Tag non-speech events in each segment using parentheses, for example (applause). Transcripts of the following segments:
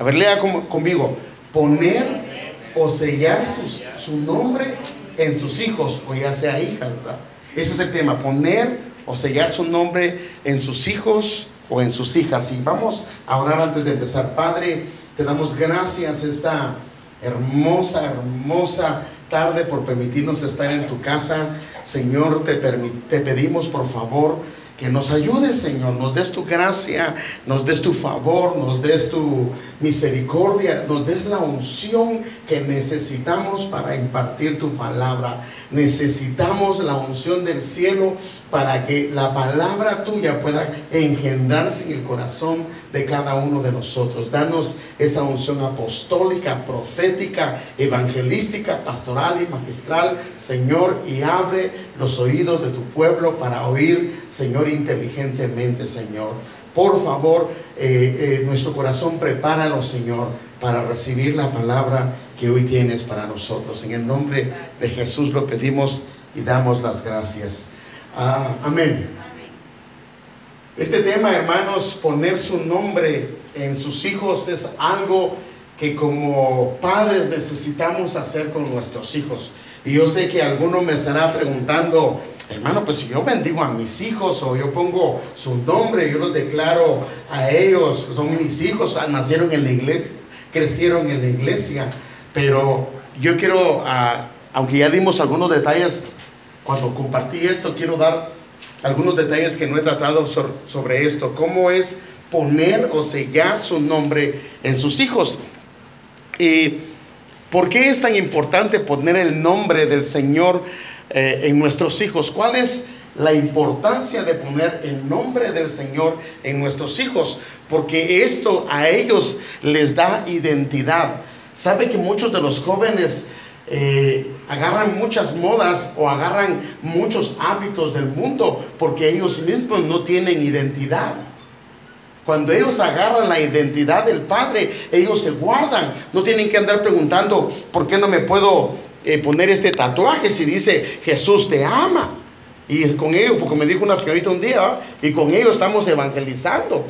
A ver, lea conmigo. Poner o sellar su nombre en sus hijos o ya sea hijas, ¿verdad? Ese es el tema, poner o sellar su nombre en sus hijos o en sus hijas. Y vamos a orar antes de empezar. Padre, te damos gracias esta hermosa, hermosa tarde por permitirnos estar en tu casa. Señor, te, te pedimos por favor que nos ayudes, Señor, nos des tu gracia, nos des tu favor, nos des tu misericordia, nos des la unción que necesitamos para impartir tu palabra. Necesitamos la unción del cielo para que la palabra tuya pueda engendrarse en el corazón de cada uno de nosotros. Danos esa unción apostólica, profética, evangelística, pastoral y magistral, Señor, y abre los oídos de tu pueblo para oír, Señor, inteligentemente, Señor. Por favor, eh, eh, nuestro corazón prepáralo, Señor, para recibir la palabra que hoy tienes para nosotros. En el nombre de Jesús lo pedimos y damos las gracias. Ah, amén. Este tema, hermanos, poner su nombre en sus hijos es algo que como padres necesitamos hacer con nuestros hijos. Y yo sé que alguno me estará preguntando, hermano, pues si yo bendigo a mis hijos o yo pongo su nombre, yo los declaro a ellos, son mis hijos, ah, nacieron en la iglesia, crecieron en la iglesia, pero yo quiero, ah, aunque ya dimos algunos detalles, cuando compartí esto, quiero dar algunos detalles que no he tratado sobre esto, cómo es poner o sellar su nombre en sus hijos. Y ¿Por qué es tan importante poner el nombre del Señor eh, en nuestros hijos? ¿Cuál es la importancia de poner el nombre del Señor en nuestros hijos? Porque esto a ellos les da identidad. ¿Sabe que muchos de los jóvenes eh, agarran muchas modas o agarran muchos hábitos del mundo porque ellos mismos no tienen identidad? Cuando ellos agarran la identidad del Padre, ellos se guardan. No tienen que andar preguntando, ¿por qué no me puedo eh, poner este tatuaje si dice Jesús te ama? Y con ellos, porque me dijo una señorita un día, y con ellos estamos evangelizando.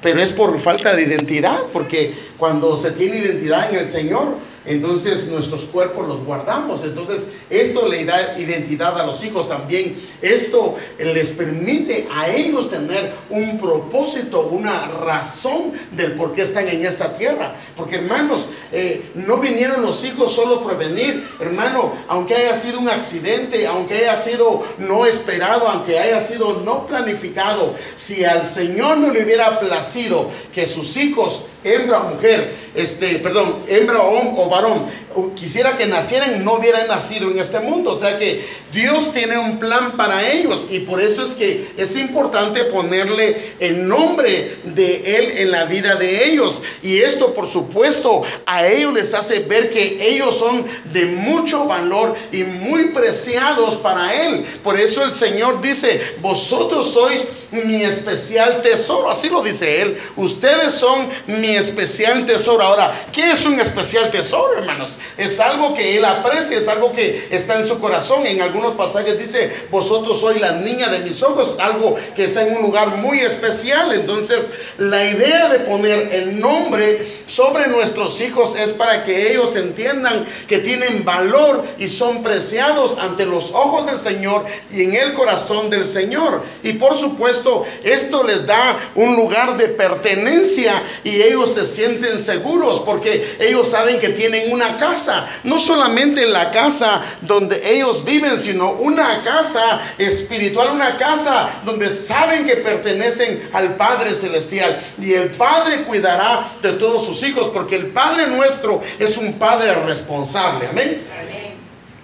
Pero es por falta de identidad, porque cuando se tiene identidad en el Señor, entonces nuestros cuerpos los guardamos. Entonces esto le da identidad a los hijos también. Esto les permite a ellos tener un propósito, una razón del por qué están en esta tierra. Porque hermanos, eh, no vinieron los hijos solo por venir. Hermano, aunque haya sido un accidente, aunque haya sido no esperado, aunque haya sido no planificado, si al Señor no le hubiera placido que sus hijos, hembra o mujer, este, perdón, hembra o, o varón, quisiera que nacieran, no hubieran nacido en este mundo. O sea que Dios tiene un plan para ellos y por eso es que es importante ponerle el nombre de Él en la vida de ellos. Y esto, por supuesto, a ellos les hace ver que ellos son de mucho valor y muy preciados para Él. Por eso el Señor dice, vosotros sois mi especial tesoro. Así lo dice Él. Ustedes son mi especial tesoro. Ahora, ¿qué es un especial tesoro, hermanos? Es algo que él aprecia, es algo que está en su corazón. En algunos pasajes dice, vosotros sois la niña de mis ojos, algo que está en un lugar muy especial. Entonces, la idea de poner el nombre sobre nuestros hijos es para que ellos entiendan que tienen valor y son preciados ante los ojos del Señor y en el corazón del Señor. Y por supuesto, esto les da un lugar de pertenencia y ellos se sienten seguros porque ellos saben que tienen una casa no solamente la casa donde ellos viven, sino una casa espiritual, una casa donde saben que pertenecen al Padre Celestial. Y el Padre cuidará de todos sus hijos, porque el Padre nuestro es un Padre responsable. Amén.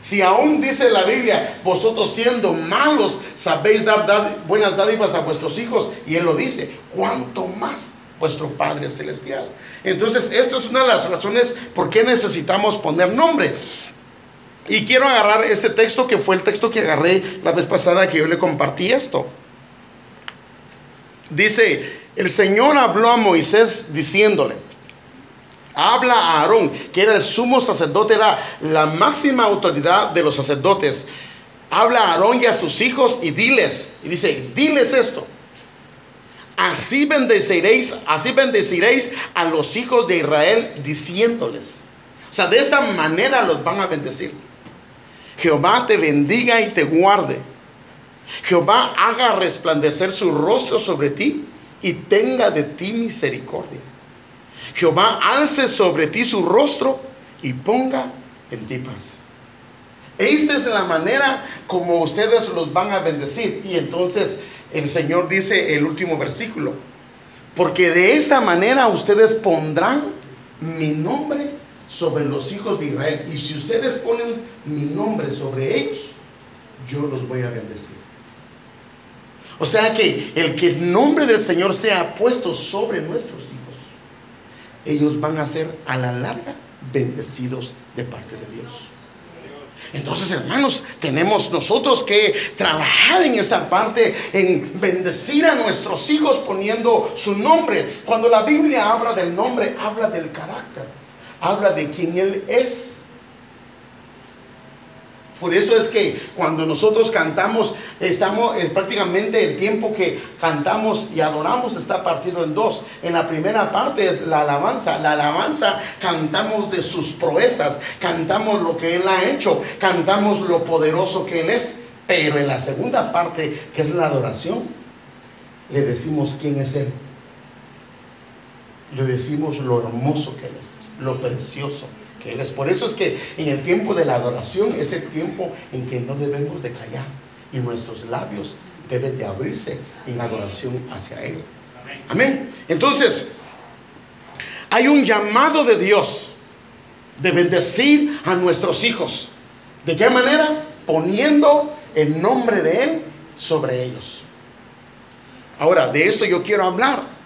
Si aún dice la Biblia, vosotros siendo malos sabéis dar, buenas dádivas a vuestros hijos, y Él lo dice, ¿cuánto más vuestro Padre Celestial. Entonces, esta es una de las razones por qué necesitamos poner nombre. Y quiero agarrar este texto que fue el texto que agarré la vez pasada que yo le compartí esto. Dice, el Señor habló a Moisés diciéndole, habla a Aarón, que era el sumo sacerdote, era la máxima autoridad de los sacerdotes. Habla a Aarón y a sus hijos y diles, y dice, diles esto así bendeciréis, así bendeciréis a los hijos de Israel diciéndoles. O sea, de esta manera los van a bendecir. Jehová te bendiga y te guarde. Jehová haga resplandecer su rostro sobre ti y tenga de ti misericordia. Jehová alce sobre ti su rostro y ponga en ti paz. Esta es la manera como ustedes los van a bendecir. Y entonces el Señor dice el último versículo, porque de esta manera ustedes pondrán mi nombre sobre los hijos de Israel. Y si ustedes ponen mi nombre sobre ellos, yo los voy a bendecir. O sea que el que el nombre del Señor sea puesto sobre nuestros hijos, ellos van a ser a la larga bendecidos de parte de Dios. Entonces, hermanos, tenemos nosotros que trabajar en esa parte, en bendecir a nuestros hijos poniendo su nombre. Cuando la Biblia habla del nombre, habla del carácter, habla de quién Él es. Por eso es que cuando nosotros cantamos, estamos es prácticamente el tiempo que cantamos y adoramos está partido en dos. En la primera parte es la alabanza. La alabanza cantamos de sus proezas, cantamos lo que Él ha hecho, cantamos lo poderoso que Él es. Pero en la segunda parte, que es la adoración, le decimos quién es Él. Le decimos lo hermoso que Él es, lo precioso que Él es. Por eso es que en el tiempo de la adoración es el tiempo en que no debemos de callar y nuestros labios deben de abrirse en adoración hacia Él. Amén. Entonces, hay un llamado de Dios de bendecir a nuestros hijos. ¿De qué manera? Poniendo el nombre de Él sobre ellos. Ahora, de esto yo quiero hablar.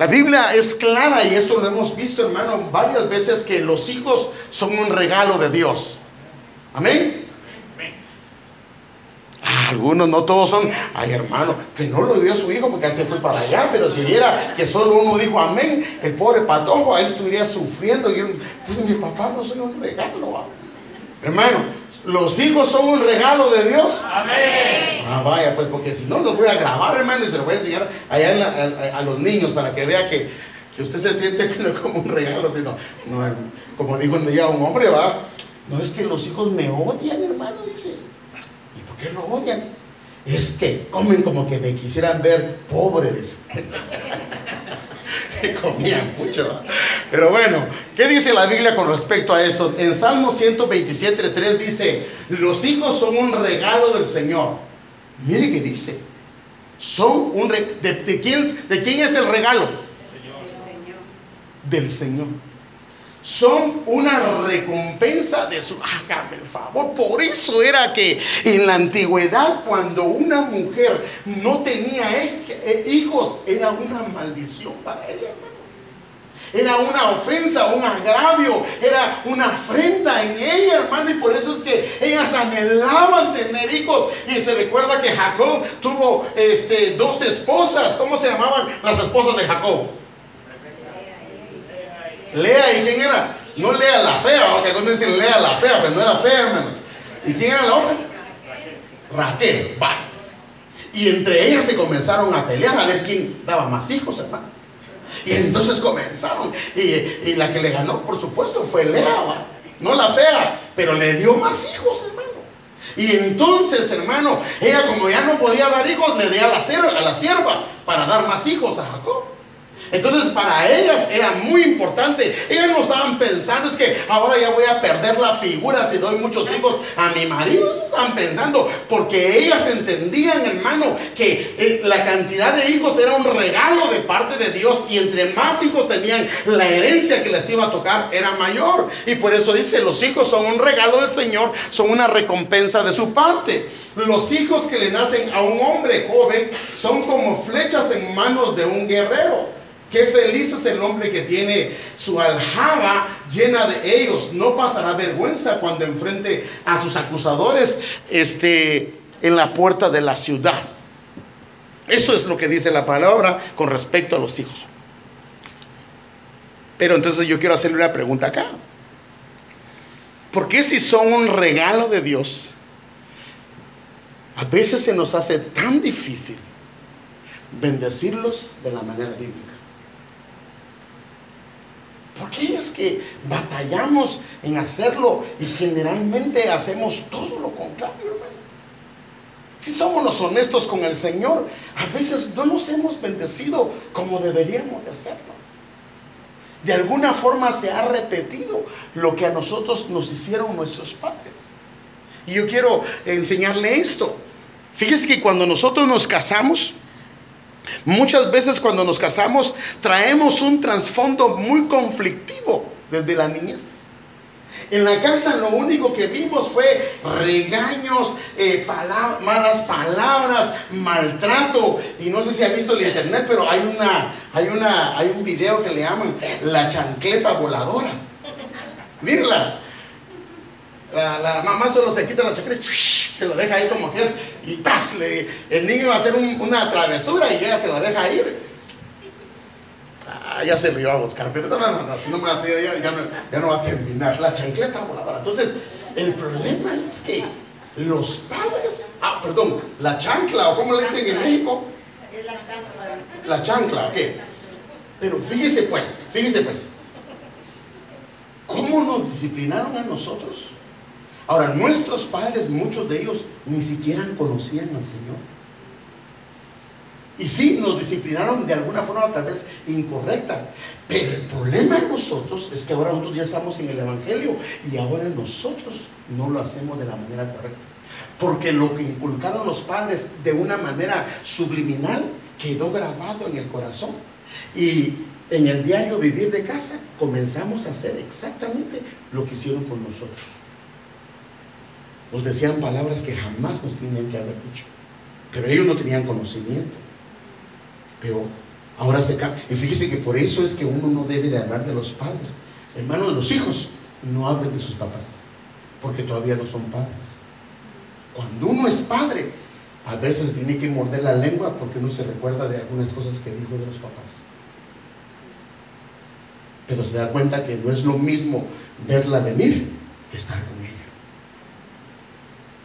La Biblia es clara y esto lo hemos visto, hermano, varias veces que los hijos son un regalo de Dios. Amén. Ah, algunos, no todos son, ay hermano, que no lo dio su hijo porque se fue para allá, pero si hubiera que solo uno dijo amén, el pobre patojo ahí estuviera sufriendo. Y entonces mi papá no soy un regalo. Hermano, los hijos son un regalo de Dios. Amén. Ah, vaya, pues porque si no, los voy a grabar, hermano, y se lo voy a enseñar allá a, los niños para que vea que, usted se siente como un regalo. Sino, no, como dijo un día un hombre, va. No es que los hijos me odian, hermano, dice. ¿Y por qué lo odian? Es que comen como que me quisieran ver pobre, (laughs) (laughs) comían mucho. Pero bueno, ¿qué dice la Biblia con respecto a esto? En Salmo 127, 3 dice, los hijos son un regalo del Señor. Mire qué dice. Son un regalo. ¿De, quién, ¿De quién es el regalo? Del Señor son una recompensa de su... Hágame el favor. Por eso era que en la antigüedad cuando una mujer no tenía hijos era una maldición para ella. Era una ofensa, un agravio, era una afrenta en ella, hermano. Y por eso es que ellas anhelaban tener hijos. Y se recuerda que Jacob tuvo este, dos esposas. ¿Cómo se llamaban las esposas de Jacob? Lea, ¿y quién era? No lea la fea, porque algunos dicen lea la fea, pero no era fea, hermanos. ¿Y quién era la otra? Raquel, va. Y entre ellas se comenzaron a pelear a ver quién daba más hijos, hermano. Y entonces comenzaron. Y, la que le ganó, por supuesto, fue Lea, no la fea, pero le dio más hijos, hermano. Y entonces, hermano, ella como ya no podía dar hijos, le dio a la sierva para dar más hijos a Jacob. Entonces para ellas era muy importante. Ellas no estaban pensando es que ahora ya voy a perder la figura si doy muchos hijos a mi marido. estaban pensando porque ellas entendían, hermano, que eh, la cantidad de hijos era un regalo de parte de Dios y entre más hijos tenían, la herencia que les iba a tocar era mayor. Y por eso dice, los hijos son un regalo del Señor, son una recompensa de su parte. Los hijos que le nacen a un hombre joven son como flechas en manos de un guerrero. Qué feliz es el hombre que tiene su aljaba llena de ellos. No pasará vergüenza cuando enfrente a sus acusadores este, en la puerta de la ciudad. Eso es lo que dice la palabra con respecto a los hijos. Pero entonces yo quiero hacerle una pregunta acá. ¿Por qué si son un regalo de Dios, a veces se nos hace tan difícil bendecirlos de la manera bíblica. ¿Por qué es que batallamos en hacerlo y generalmente hacemos todo lo contrario, hermano? Si somos los honestos con el Señor, a veces no nos hemos bendecido como deberíamos de hacerlo. De alguna forma se ha repetido lo que a nosotros nos hicieron nuestros padres. Y yo quiero enseñarle esto. Fíjese que cuando nosotros nos casamos, muchas veces cuando nos casamos traemos un trasfondo muy conflictivo desde la niñez. En la casa lo único que vimos fue regaños, eh, malas palabras, maltrato. Y no sé si ha visto el internet, pero hay, una, hay, una, hay un video que le llaman la chancleta voladora. Mirla. La, mamá solo se quita la chancleta, se lo deja ahí como que y ¡tas! el niño va a hacer una travesura y ella se la deja ir Ah, ya se lo iba a buscar, pero no, no, no, si no me ha ya, ya, no, va a terminar. La chancleta voladora. Entonces, el problema es que los padres, ah, perdón, la chancla, o como le dicen en México. La chancla, ok. Pero fíjese pues, fíjese pues, ¿cómo nos disciplinaron a nosotros? Ahora, nuestros padres, muchos de ellos, ni siquiera conocían al Señor. Y sí, nos disciplinaron de alguna forma tal vez incorrecta. Pero el problema de nosotros es que ahora nosotros ya estamos en el Evangelio y ahora nosotros no lo hacemos de la manera correcta. Porque lo que inculcaron los padres de una manera subliminal quedó grabado en el corazón. Y en el diario vivir de casa comenzamos a hacer exactamente lo que hicieron con nosotros. Nos decían palabras que jamás nos tenían que haber dicho. Pero ellos no tenían conocimiento. Pero ahora se cambia. Y fíjese que por eso es que uno no debe de hablar de los padres. Hermanos, de los hijos, no hablen de sus papás, porque todavía no son padres. Cuando uno es padre, a veces tiene que morder la lengua porque uno se recuerda de algunas cosas que dijo de los papás. Pero se da cuenta que no es lo mismo verla venir que estar con ella.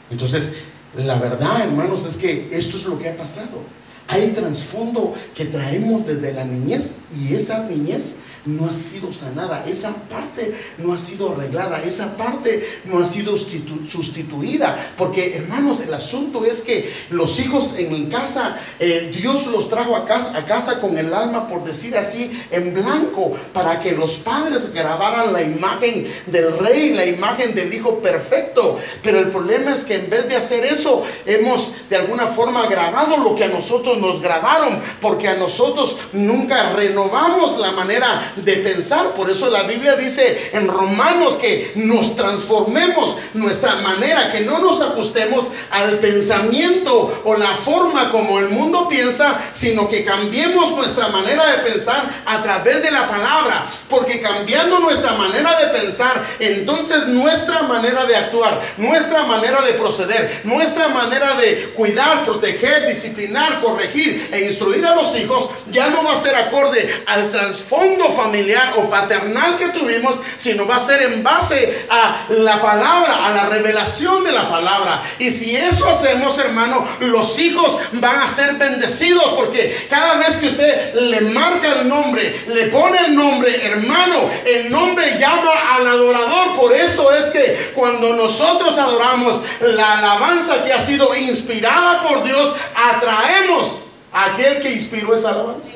Entonces, la verdad, hermanos, es que esto es lo que ha pasado. Hay trasfondo que traemos desde la niñez y esa niñez no ha sido sanada, esa parte no ha sido arreglada, esa parte no ha sido sustituida. Porque hermanos, el asunto es que los hijos en casa, eh, Dios los trajo a casa, a casa con el alma, por decir así, en blanco, para que los padres grabaran la imagen del rey, la imagen del hijo perfecto. Pero el problema es que en vez de hacer eso, hemos de alguna forma grabado lo que a nosotros nos grabaron, porque a nosotros nunca renovamos la manera de pensar. Por eso la Biblia dice en Romanos que nos transformemos nuestra manera, que no nos ajustemos al pensamiento o la forma como el mundo piensa, sino que cambiemos nuestra manera de pensar a través de la palabra. Porque cambiando nuestra manera de pensar, entonces nuestra manera de actuar, nuestra manera de proceder, nuestra manera de cuidar, proteger, disciplinar, corregir e instruir a los hijos, ya no va a ser acorde al trasfondo familiar o paternal que tuvimos, sino va a ser en base a la palabra, a la revelación de la palabra. Y si eso hacemos, hermano, los hijos van a ser bendecidos porque cada vez que usted le marca el nombre, le pone el nombre, hermano, el nombre llama al adorador. Por eso es que cuando nosotros adoramos la alabanza que ha sido inspirada por Dios, atraemos aquel que inspiró esa alabanza.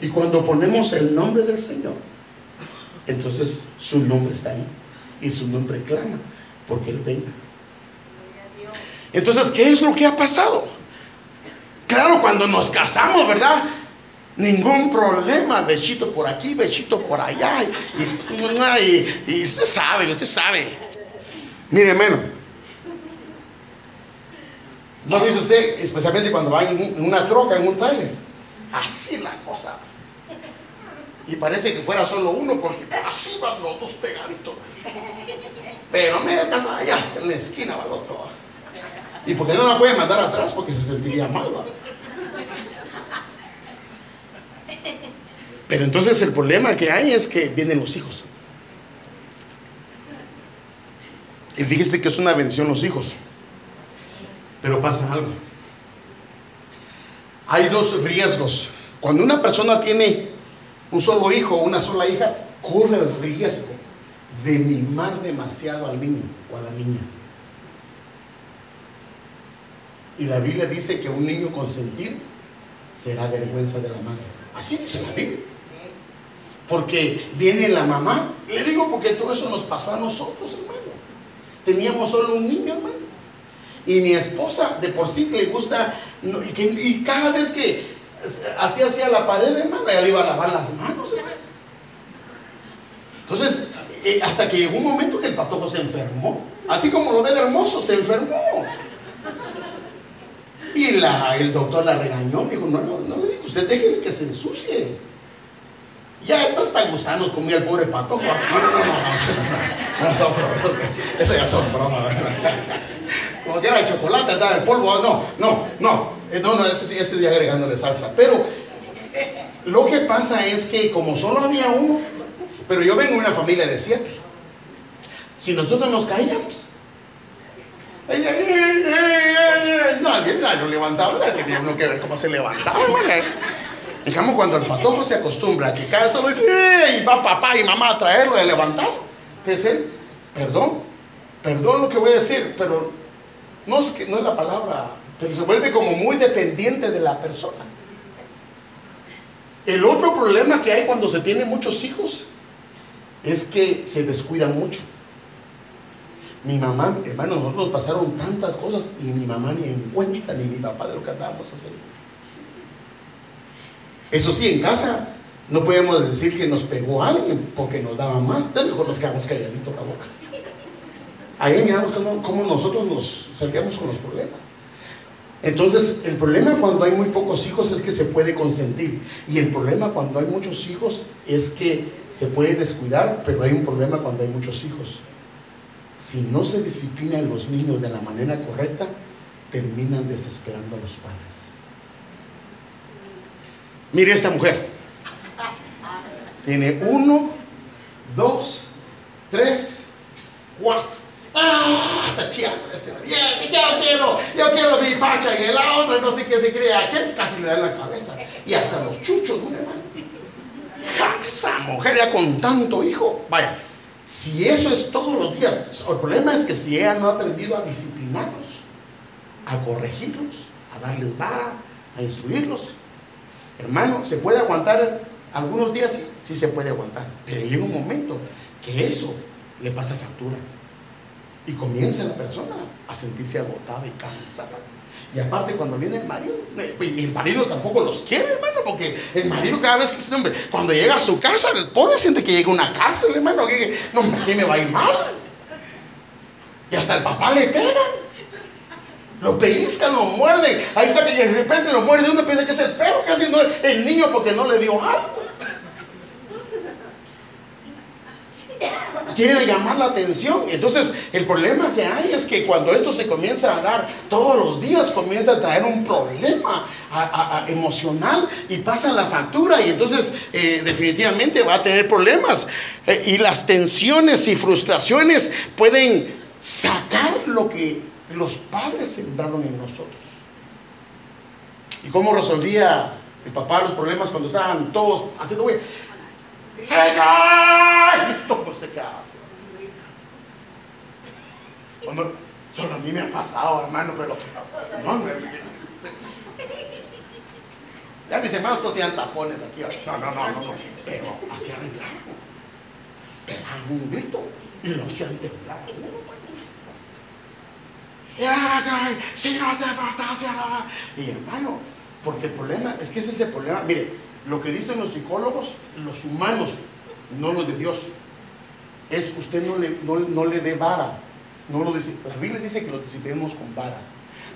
Y cuando ponemos el nombre del Señor, entonces su nombre está ahí. Y su nombre clama porque Él venga. Entonces, ¿qué es lo que ha pasado? Claro, cuando nos casamos, ¿verdad? Ningún problema, bechito por aquí, bechito por allá. Y, y, usted sabe, usted sabe. Mire, menos. ¿No dice usted, especialmente cuando va en, una troca, en un trailer? Así la cosa. Y parece que fuera solo uno, porque así van los dos pegaditos. Pero media casa allá en la esquina va el otro. Y porque no la puede mandar atrás porque se sentiría mal. Pero entonces el problema que hay es que vienen los hijos. Y fíjese que es una bendición los hijos. Pero pasa algo. hay dos riesgos. Cuando una persona tiene un solo hijo o una sola hija, corre el riesgo de mimar demasiado al niño o a la niña. Y la Biblia dice que un niño consentido será vergüenza de la madre. Así dice la Biblia. Porque viene la mamá. Le digo porque todo eso nos pasó a nosotros, hermano. Teníamos solo un niño, hermano. Y mi esposa de por sí le gusta, y, cada vez que hacía hacia la pared, hermano, ella le iba a lavar las manos. Entonces, eh, hasta que llegó un momento que el patojo se enfermó. Así como lo ve de hermoso, se enfermó. Y la, el doctor la regañó, dijo, no, no, no le digo, usted deje que se ensucie. Ya esto está gusanos comía el pobre pato. No, no, no, no, no, no. Eso ya son bromas, Como que era chocolate, estaba el polvo. No, no, no. Eh, no, no, este sí, día agregándole salsa. Pero lo que pasa es que como solo había uno, pero yo vengo de una familia de siete. Si nosotros nos caíamos, nadie, nadie lo levantaba, tenía uno que ver cómo se levantaba. Digamos, cuando el patojo se acostumbra a que cada solo dice, y va papá y mamá a traerlo y a levantar, dice, perdón, perdón lo que voy a decir, pero no es, que, no es la palabra, pero se vuelve como muy dependiente de la persona. El otro problema que hay cuando se tiene muchos hijos es que se descuidan mucho. Mi mamá, hermano, nosotros pasaron tantas cosas y mi mamá ni en cuenta ni mi papá de lo que andábamos haciendo. Eso sí, en casa no podemos decir que nos pegó alguien porque nos daba más, entonces mejor nos quedamos calladitos la boca. Ahí miramos cómo, nosotros nos salíamos con los problemas. Entonces, el problema cuando hay muy pocos hijos es que se puede consentir. Y el problema cuando hay muchos hijos es que se puede descuidar, pero hay un problema cuando hay muchos hijos. Si no se disciplinan los niños de la manera correcta, terminan desesperando a los padres. Mire esta mujer. Tiene uno, dos, tres, cuatro. ¡Ah! Está chiando este. Yo quiero, yo quiero mi pacha y la otra no sé qué se crea. Que casi le da en la cabeza. Y hasta los chuchos, ¿no, hermano? Esa mujer ya con tanto hijo. Vaya, si eso es todos los días, el problema es que si ella no ha aprendido a disciplinarlos, a corregirlos, a darles vara, a instruirlos, Hermano, ¿se puede aguantar algunos días? Sí, sí se puede aguantar. Pero llega un momento que eso le pasa factura. Y comienza la persona a sentirse agotada y cansada. Y aparte cuando viene el marido, eh, el marido tampoco los quiere, hermano, porque el marido cada vez que este hombre, cuando llega a su casa, el pobre siente que llega a una cárcel, hermano, que no, aquí me va a ir mal. Y hasta el papá le pega. Lo pellizcan, lo muerden. Ahí está que de repente lo muerde uno piensa que es el perro, casi no el niño porque no le dio algo. Quiere llamar la atención. Entonces, el problema que hay es que cuando esto se comienza a dar todos los días, comienza a traer un problema emocional y pasa la factura. Y entonces, eh, definitivamente va a tener problemas. Eh, y las tensiones y frustraciones pueden sacar lo que los padres sembraron en nosotros. ¿Y cómo resolvía el papá los problemas cuando estaban todos haciendo güey? ¡Se cae! Todo se quedaba así. solo a mí me ha pasado, hermano, pero. No, ya mis hermanos todos tienen tapones aquí. No, no, no, no, Pero así arreglaron. Pegaban un grito y lo hacían temblar. Y hermano, porque el problema es que es ese problema. Mire, lo que dicen los psicólogos, los humanos, no los de Dios, es usted no le, no, le dé vara. No lo dice, la Biblia dice que lo disciplinemos con vara.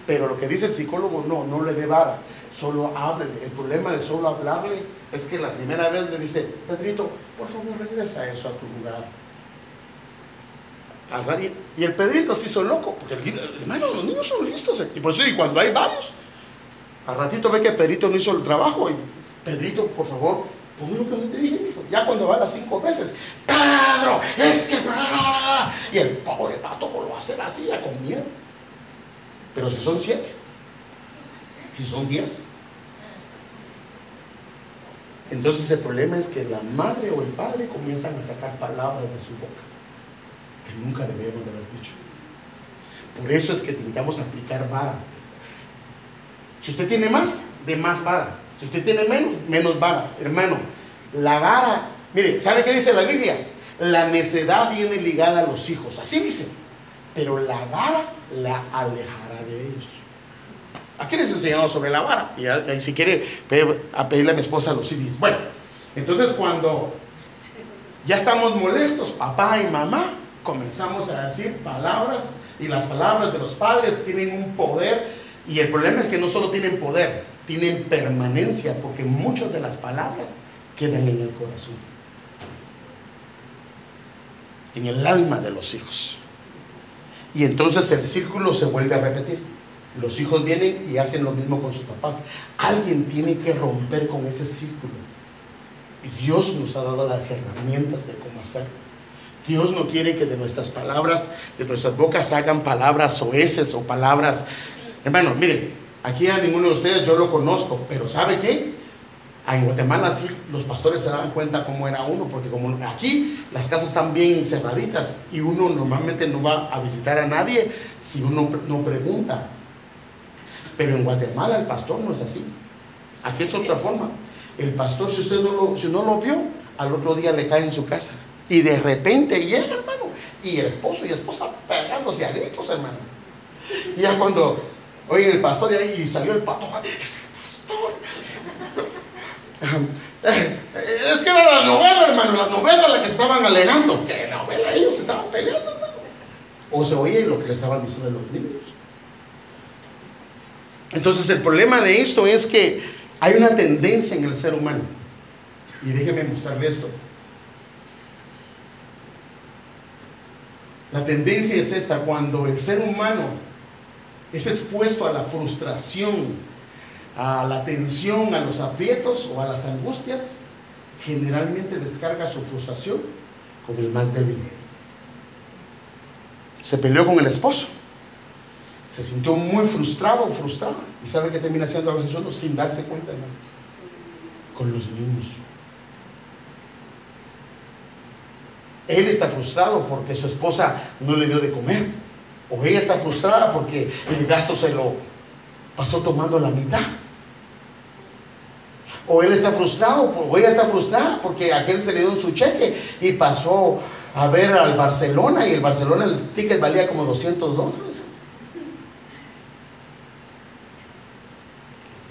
Pero lo que dice el psicólogo, no, no le dé vara. Solo hable. El problema de solo hablarle es que la primera vez le dice, Pedrito, por favor regresa eso a tu lugar y el Pedrito se hizo loco, porque el, hermano, los niños son listos. Y por eso, y cuando hay varios, al ratito ve que Pedrito no hizo el trabajo. Y Pedrito, por favor, pon lo que te dije, hijo. Ya cuando va a las cinco veces, Pedro, es que. Y el pobre patojo lo va a hacer así, ya con miedo. Pero si son siete, si son diez, Entonces el problema es que la madre o el padre comienzan a sacar palabras de su boca que nunca debemos de haber dicho. Por eso es que intentamos aplicar vara. Si usted tiene más, de más vara. Si usted tiene menos, menos vara. Hermano, la vara, mire, ¿sabe qué dice la Biblia? La necedad viene ligada a los hijos. Así dice. Pero la vara la alejará de ellos. Aquí les he enseñado sobre la vara. Y, si quiere, a pedirle a mi esposa los CDs. Bueno, entonces cuando ya estamos molestos, papá y mamá, comenzamos a decir palabras y las palabras de los padres tienen un poder y el problema es que no solo tienen poder, tienen permanencia porque muchas de las palabras quedan en el corazón, en el alma de los hijos. Y entonces el círculo se vuelve a repetir. Los hijos vienen y hacen lo mismo con sus papás. Alguien tiene que romper con ese círculo. Dios nos ha dado las herramientas de cómo hacerlo. Dios no quiere que de nuestras palabras, de nuestras bocas hagan palabras oeces o palabras. Hermano, miren, aquí a ninguno de ustedes yo lo conozco, pero ¿sabe qué? En Guatemala sí, los pastores se dan cuenta cómo era uno, porque como aquí las casas están bien cerraditas y uno normalmente no va a visitar a nadie si uno no pregunta. Pero en Guatemala el pastor no es así. Aquí es otra forma. El pastor, si usted no lo, si no lo vio, al otro día le cae en su casa. Y de repente llega, hermano, y el esposo y esposa pegándose a gritos, hermano. Y ya cuando oye el pastor y salió el pato, pastor. Es que era la novela, hermano, la novela la que estaban alegando. ¿Qué novela? Ellos estaban peleando, hermano. O se oye lo que le estaban diciendo los niños. Entonces el problema de esto es que hay una tendencia en el ser humano. Y déjeme mostrarle esto. La tendencia es esta, cuando el ser humano es expuesto a la frustración, a la tensión, a los aprietos o a las angustias, generalmente descarga su frustración con el más débil. Se peleó con el esposo, se sintió muy frustrado o frustrada. ¿Y sabe qué termina haciendo a veces sin darse cuenta? Con los niños. Él está frustrado porque su esposa no le dio de comer. O ella está frustrada porque el gasto se lo pasó tomando la mitad. O él está frustrado, o ella está frustrada porque aquel se le dio su cheque y pasó a ver al Barcelona y el Barcelona el ticket valía como 200 dólares.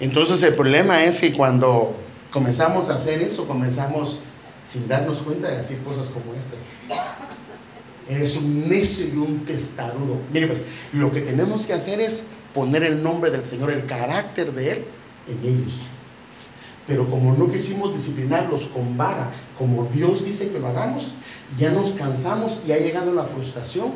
Entonces el problema es que cuando comenzamos a hacer eso, comenzamos sin darnos cuenta de decir cosas como estas. Eres un necio y un testarudo. Mire, pues lo que tenemos que hacer es poner el nombre del Señor, el carácter de Él en ellos. Pero como no quisimos disciplinarlos con vara, como Dios dice que lo hagamos, ya nos cansamos y ha llegado la frustración.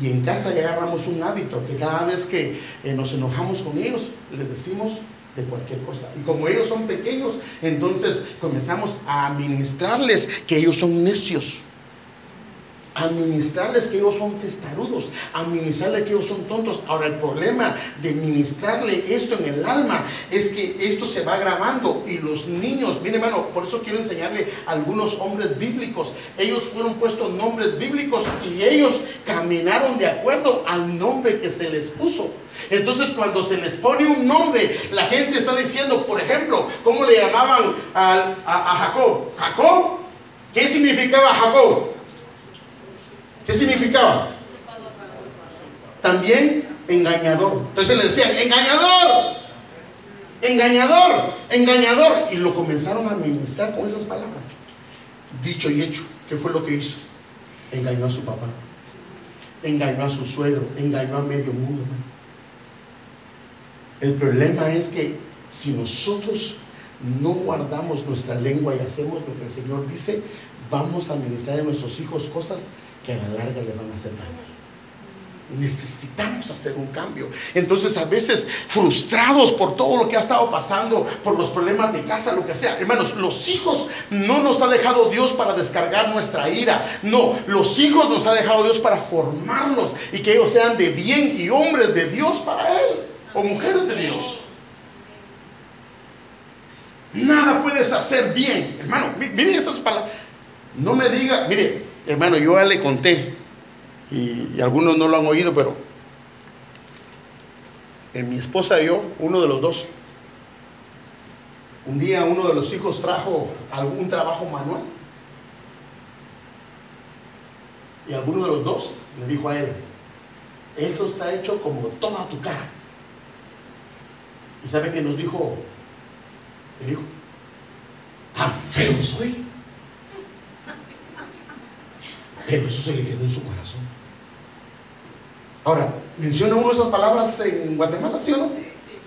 Y en casa ya agarramos un hábito que cada vez que eh, nos enojamos con ellos, les decimos de cualquier cosa. Y como ellos son pequeños, entonces comenzamos a administrarles que ellos son necios. Administrarles que ellos son testarudos, administrarles que ellos son tontos. Ahora el problema de ministrarle esto en el alma es que esto se va grabando y los niños, mire hermano, por eso quiero enseñarle a algunos hombres bíblicos. Ellos fueron puestos nombres bíblicos y ellos caminaron de acuerdo al nombre que se les puso. Entonces cuando se les pone un nombre, la gente está diciendo, por ejemplo, ¿cómo le llamaban a, a Jacob? Jacob, ¿qué significaba Jacob? También engañador. Entonces le decían, engañador, engañador, engañador. Y lo comenzaron a administrar con esas palabras. Dicho y hecho, ¿qué fue lo que hizo? Engañó a su papá, engañó a su suegro, engañó a medio mundo. El problema es que si nosotros no guardamos nuestra lengua y hacemos lo que el Señor dice, vamos a administrar a nuestros hijos cosas que a la larga le van a hacer daño. Necesitamos hacer un cambio. Entonces a veces frustrados por todo lo que ha estado pasando, por los problemas de casa, lo que sea. Hermanos, los hijos no nos ha dejado Dios para descargar nuestra ira. No, los hijos nos ha dejado Dios para formarlos y que ellos sean de bien y hombres de Dios para Él o mujeres de Dios. Nada puedes hacer bien. Hermano, miren estas palabras. No me diga, mire, hermano, yo ya le conté, y, algunos no lo han oído, pero en mi esposa y yo, uno de los dos, un día uno de los hijos trajo algún trabajo manual. Y alguno de los dos le dijo a él, eso está hecho como toda tu cara. ¿Y sabe que nos dijo el hijo? Tan feo soy. Pero eso se le quedó en su corazón. Ahora, menciona uno esas palabras en Guatemala, ¿sí o no?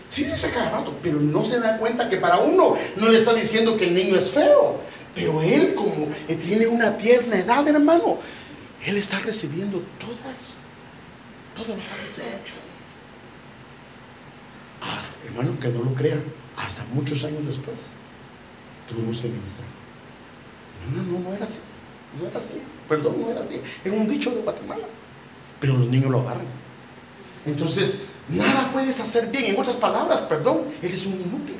Sí, dice cada rato, pero no se da cuenta que para uno no le está diciendo que el niño es feo. Pero él, como tiene una tierna edad, hermano, él está recibiendo todo eso. Todo lo está recibiendo. Hermano, que no lo crean, hasta muchos años después, tuvimos que ministrar. No, no, no, no era así. No era así. Perdón, no era así. Es un dicho de Guatemala. Pero los niños lo agarran. Entonces, nada puedes hacer bien. En otras palabras, perdón, eres un inútil.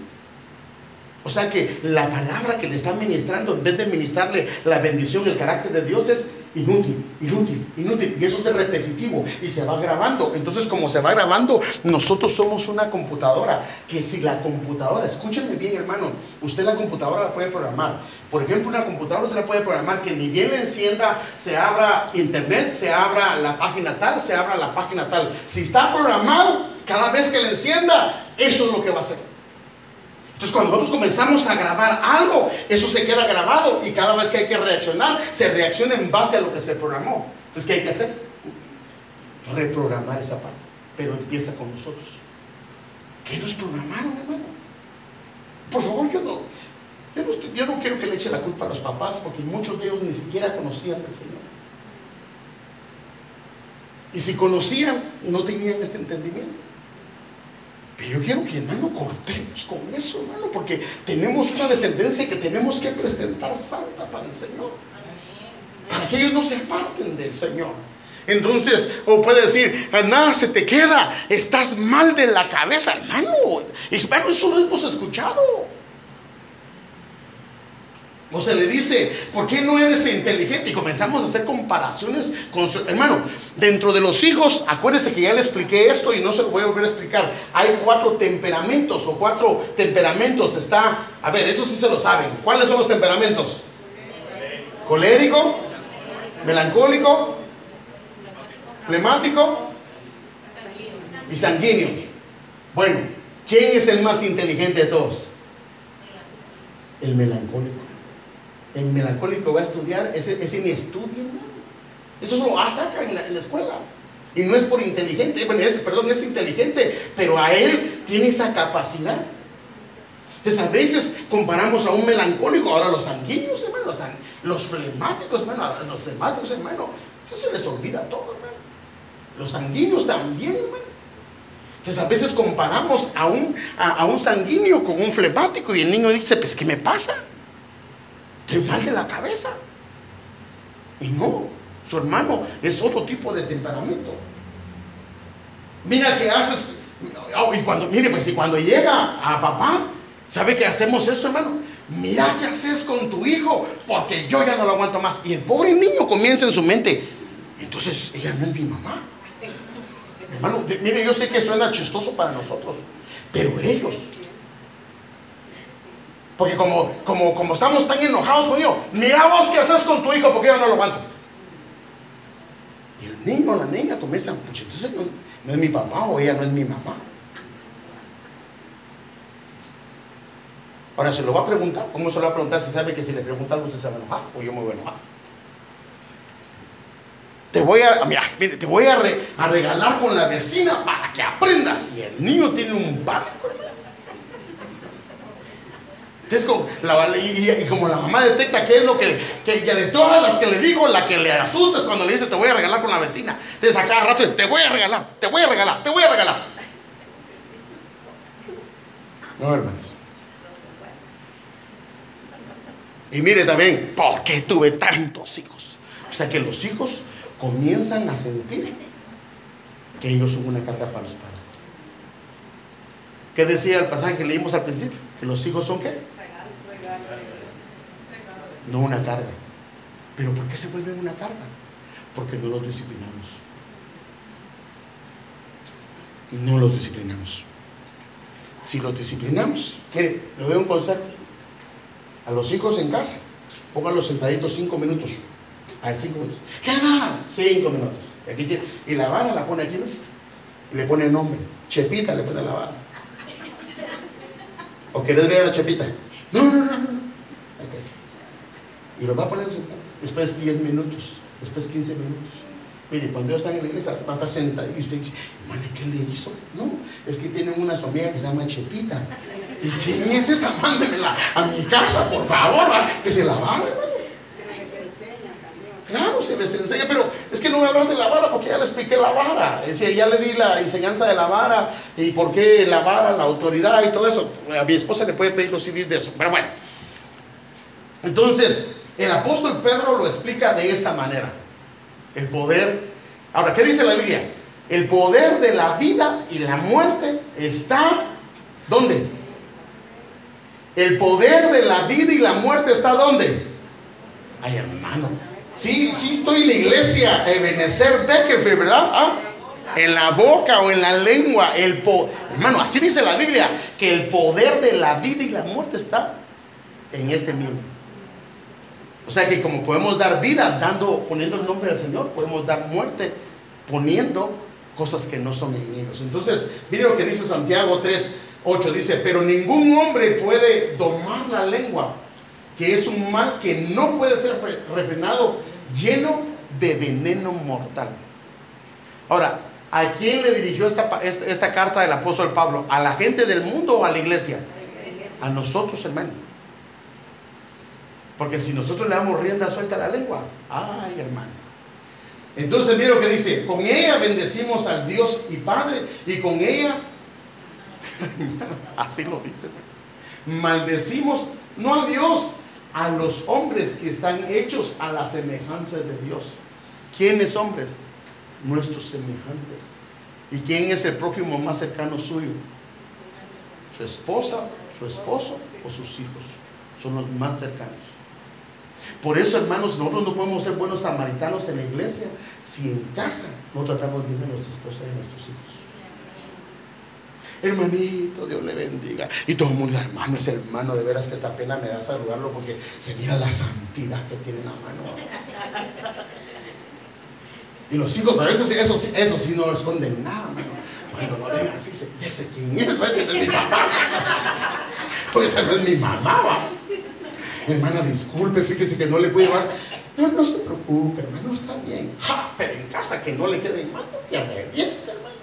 O sea que la palabra que le está ministrando, en vez de ministrarle la bendición, el carácter de Dios, es inútil, inútil, inútil. Y eso es repetitivo y se va grabando. Entonces, como se va grabando, nosotros somos una computadora. Que si la computadora, escúchenme bien, hermano, usted la computadora la puede programar. Por ejemplo, una computadora se la puede programar que ni bien le encienda, se abra internet, se abra la página tal, se abra la página tal. Si está programado, cada vez que le encienda, eso es lo que va a hacer. Entonces cuando nosotros comenzamos a grabar algo, eso se queda grabado y cada vez que hay que reaccionar, se reacciona en base a lo que se programó. Entonces, ¿qué hay que hacer? Reprogramar esa parte. Pero empieza con nosotros. ¿Qué nos programaron, hermano? Por favor, yo no, yo no, quiero que le eche la culpa a los papás porque muchos de ellos ni siquiera conocían al Señor. Y si conocían, no tenían este entendimiento. Pero yo quiero que, hermano, cortemos con eso, hermano, porque tenemos una descendencia que tenemos que presentar santa para el Señor. Para que ellos no se aparten del Señor. Entonces, o puede decir, ah, nada se te queda, estás mal de la cabeza, hermano. Y hermano, eso lo hemos escuchado. O se le dice, ¿por qué no eres inteligente? Y comenzamos a hacer comparaciones con su hermano. Dentro de los hijos, acuérdese que ya le expliqué esto y no se lo voy a volver a explicar. Hay cuatro temperamentos o cuatro temperamentos. Está, a ver, eso sí se lo saben. ¿Cuáles son los temperamentos? Colérico, melancólico, flemático y sanguíneo. Bueno, ¿quién es el más inteligente de todos? El melancólico en melancólico va a estudiar, ese, ese ni estudia, Eso lo saca en la, en la escuela. Y no es por inteligente, bueno, es, es inteligente, pero a él tiene esa capacidad. Entonces a veces comparamos a un melancólico, ahora los sanguíneos, hermano, los, los flemáticos, hermano, los flemáticos, hermano, eso se les olvida todo, hermano. Los sanguíneos también, hermano. Entonces a veces comparamos a un, a, a un sanguíneo con un flemático y el niño dice, pues ¿qué me pasa? Estoy mal de la cabeza. Y no, su hermano es otro tipo de temperamento. Mira que haces, oh, y cuando, mire, pues si cuando llega a papá, ¿sabe que hacemos eso, hermano? Mira qué haces con tu hijo, porque yo ya no lo aguanto más. Y el pobre niño comienza en su mente, entonces ella no es mi mamá. Hermano, mire, yo sé que suena chistoso para nosotros, pero ellos porque como, como, como estamos tan enojados con mira vos qué haces con tu hijo porque yo no lo aguanto. Y el niño o la niña comienzan, pues entonces no, es mi papá o ella no es mi mamá. Ahora se lo va a preguntar. ¿Cómo se lo va a preguntar si sabe que si le pregunta algo usted se va a enojar o yo me voy a enojar? Te voy a, mira, te voy a, regalar con la vecina para que aprendas. Y el niño tiene un pánico, hermano. Es como la, y, como la mamá detecta qué es lo que, que, de todas las que le digo, la que le asusta es cuando le dice te voy a regalar con la vecina. Entonces a cada rato te voy a regalar, te voy a regalar, te voy a regalar. No, hermanos. Y mire también, ¿por qué tuve tantos hijos? O sea que los hijos comienzan a sentir que ellos son una carga para los padres. ¿Qué decía el pasaje que leímos al principio? Que los hijos son qué? No una carga. ¿Pero por qué se vuelven una carga? Porque no los disciplinamos. No los disciplinamos. Si los disciplinamos, mire, le doy un consejo. A los hijos en casa, pónganlos sentaditos cinco minutos. A cinco minutos. ¿Qué nada? Cinco minutos. Y, aquí y la vara la pone aquí, ¿no? Y le pone nombre. Chepita le pone la vara. ¿O querés ver a la Chepita? No, no, no, no. Y lo va a poner después 10 minutos, después 15 minutos. Mire, cuando ellos están en la iglesia, va a estar sentado y usted dice, hermano, ¿qué le hizo? No, es que tienen una amiga que se llama Chepita. ¿Y quién es esa? Mándemela a mi casa, por favor, que se la vara, hermano. Claro, se les enseña, pero es que no voy a hablar de la vara porque ya le expliqué la vara. Es decir, ya le di la enseñanza de la vara y por qué la vara, la autoridad y todo eso. A mi esposa le puede pedir los CDs de eso. Pero bueno. Entonces, el apóstol Pedro lo explica de esta manera. El poder. Ahora, ¿qué dice la Biblia? El poder de la vida y la muerte está. ¿Dónde? El poder de la vida y la muerte está ¿dónde? Ay, hermano. Sí, sí estoy en la iglesia, Ebenezer Beckerfield, ¿verdad? ¿Ah? En la boca o en la lengua. El hermano, así dice la Biblia, que el poder de la vida y la muerte está en este miembro. O sea que como podemos dar vida dando, poniendo el nombre del Señor, podemos dar muerte poniendo cosas que no son enemigos. Entonces, mire lo que dice Santiago 3, 8, dice, pero ningún hombre puede domar la lengua, que es un mal que no puede ser refrenado, lleno de veneno mortal. Ahora, ¿a quién le dirigió esta, esta carta del apóstol Pablo? ¿A la gente del mundo o a la iglesia? A nosotros, hermano. Porque si nosotros le damos rienda suelta a la lengua, ay hermano. Entonces mira lo que dice, con ella bendecimos al Dios y Padre y con ella, (laughs) así lo dice, maldecimos no a Dios, a los hombres que están hechos a la semejanza de Dios. ¿Quiénes hombres? Nuestros semejantes. ¿Y quién es el prójimo más cercano suyo? Su esposa, su esposo o sus hijos. Son los más cercanos. Por eso, hermanos, nosotros no podemos ser buenos samaritanos en la iglesia si en casa no tratamos bien a nuestra esposa y a nuestros hijos. Hermanito, Dios le bendiga. Y todo el mundo, hermano, es hermano, de veras que esta pena me da saludarlo porque se mira la santidad que tiene en la mano. Y los hijos, a veces eso, eso sí no esconden nada, hermano. Bueno, no ven así, ya sé quién es, ese no es mi papá. (laughs) Pues esa no es mi mamá. Hermana, disculpe, fíjese que no le puedo llevar. No, no se preocupe, hermano, está bien. Ja, pero en casa que no le quede mal, que reviente, hermano.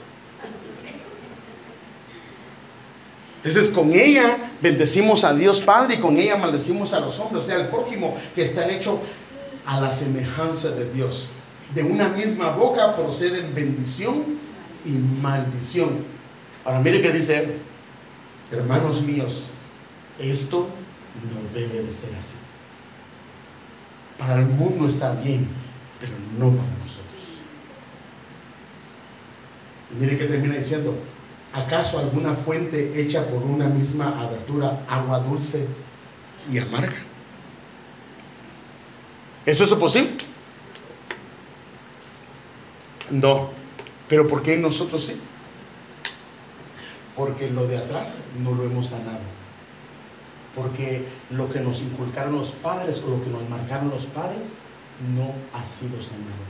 Entonces con ella bendecimos a Dios Padre y con ella maldecimos a los hombres, o sea, el prójimo que está hecho a la semejanza de Dios. De una misma boca proceden bendición y maldición. Ahora mire qué dice él. Hermanos míos, esto no debe de ser así. Para el mundo está bien, pero no para nosotros. Y mire que termina diciendo, ¿acaso alguna fuente hecha por una misma abertura, agua dulce y amarga? ¿Eso es posible? No. ¿Pero por qué nosotros sí? Porque lo de atrás no lo hemos sanado porque lo que nos inculcaron los padres o lo que nos marcaron los padres no ha sido sanado.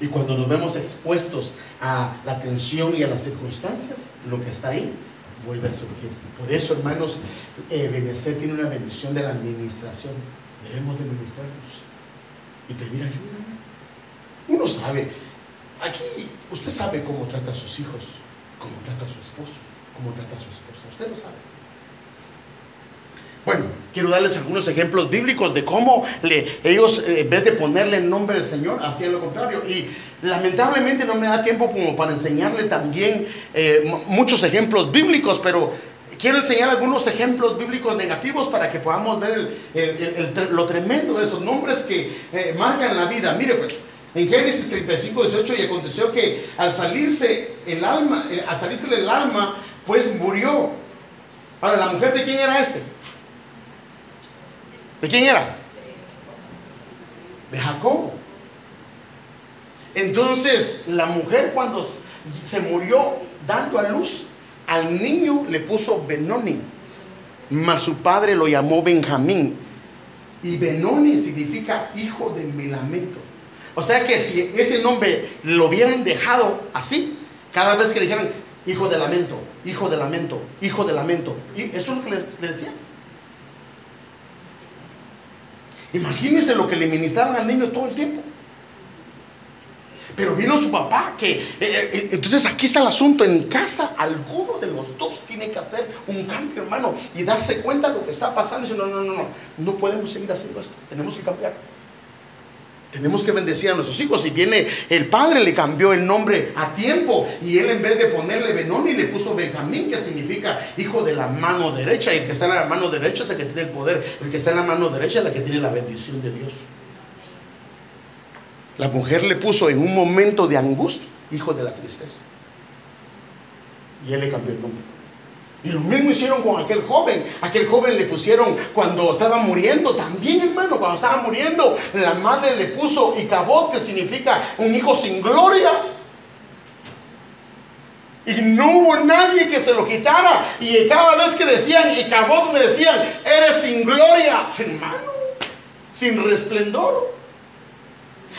Y cuando nos vemos expuestos a la tensión y a las circunstancias, lo que está ahí vuelve a surgir. Por eso, hermanos, eh, tiene una bendición de la administración. Debemos de administrarnos y pedir ayuda. Uno sabe, aquí usted sabe cómo trata a sus hijos, cómo trata a su esposo, cómo trata a su esposa. Usted lo sabe. Bueno, quiero darles algunos ejemplos bíblicos de cómo ellos, eh, en vez de ponerle el nombre del Señor, hacían lo contrario. Y lamentablemente no me da tiempo como para enseñarle también eh, muchos ejemplos bíblicos, pero quiero enseñar algunos ejemplos bíblicos negativos para que podamos ver lo tremendo de esos nombres que eh, marcan la vida. Mire pues, en Génesis 35, 18, y aconteció que al salirse el alma, al salirse el alma, pues murió. Ahora, ¿la mujer de quién era este? ¿De quién era? de Jacob. Entonces, la mujer cuando se murió dando a luz, al niño le puso Benoni, mas su padre lo llamó Benjamín. Y Benoni significa hijo de mi lamento. O sea que si ese nombre lo hubieran dejado así, cada vez que le dijeran hijo de lamento, hijo de lamento, hijo de lamento, y eso es lo que le, decían. Imagínense lo que le ministraban al niño todo el tiempo. Pero vino su papá, que eh, eh, entonces aquí está el asunto, en casa alguno de los dos tiene que hacer un cambio, hermano, y darse cuenta de lo que está pasando. Y no, no, no, no, no podemos seguir haciendo esto, tenemos que cambiar. Tenemos que bendecir a nuestros hijos. Si viene el padre, le cambió el nombre a tiempo. Y él en vez de ponerle Benoni, le puso Benjamín, que significa hijo de la mano derecha. Y el que está en la mano derecha es el que tiene el poder. El que está en la mano derecha es el que tiene la bendición de Dios. La mujer le puso en un momento de angustia, hijo de la tristeza. Y él le cambió el nombre. Y lo mismo hicieron con aquel joven. Aquel joven le pusieron cuando estaba muriendo, también hermano, cuando estaba muriendo, la madre le puso Icabod, que significa un hijo sin gloria. Y no hubo nadie que se lo quitara. Y cada vez que decían Icabod, le decían, eres sin gloria, hermano, sin resplendor.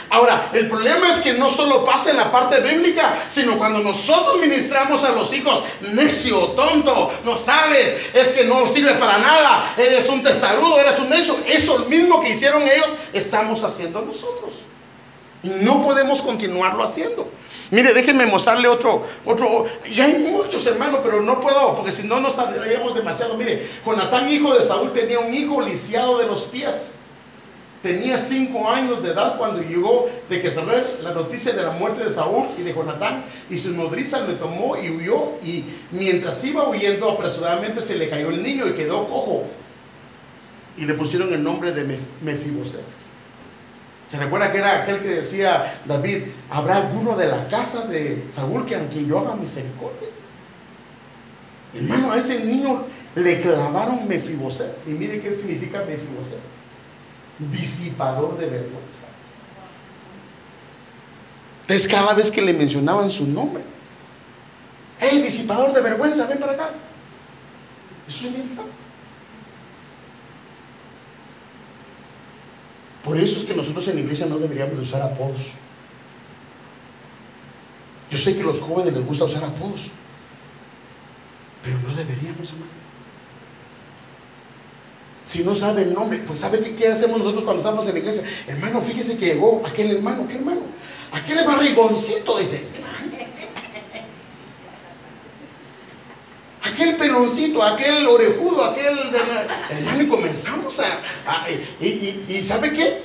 Ahora, el problema es que no solo pasa en la parte bíblica, sino cuando nosotros ministramos a los hijos, necio, tonto, no sabes, es que no sirve para nada, eres un testarudo, eres un necio. Eso mismo que hicieron ellos, estamos haciendo nosotros. Y no podemos continuarlo haciendo. Mire, déjenme mostrarle otro, otro. Y hay muchos hermanos, pero no puedo, porque si no nos tardaríamos demasiado. Mire, Jonatán, hijo de Saúl, tenía un hijo lisiado de los pies. Tenía cinco años de edad cuando llegó de salió la noticia de la muerte de Saúl y de Jonatán y su nodriza le tomó y huyó y mientras iba huyendo apresuradamente se le cayó el niño y quedó cojo y le pusieron el nombre de Mefiboset. ¿Se recuerda que era aquel que decía David, habrá alguno de la casa de Saúl que aunque yo haga misericordia? Hermano, a ese niño le clavaron Mefiboset y mire qué significa Mefiboset disipador de vergüenza. Entonces cada vez que le mencionaban su nombre, hey, disipador de vergüenza, ven para acá. Eso significa. Por eso es que nosotros en la iglesia no deberíamos usar apodos. Yo sé que a los jóvenes les gusta usar apodos, pero no deberíamos, hermano. Si no sabe el nombre, pues ¿sabe qué, hacemos nosotros cuando estamos en la iglesia? Hermano, fíjese que llegó aquel hermano, ¿qué hermano? Aquel barrigoncito, dice. Aquel peloncito, aquel orejudo, aquel... Hermano, y comenzamos a... y, ¿sabe qué?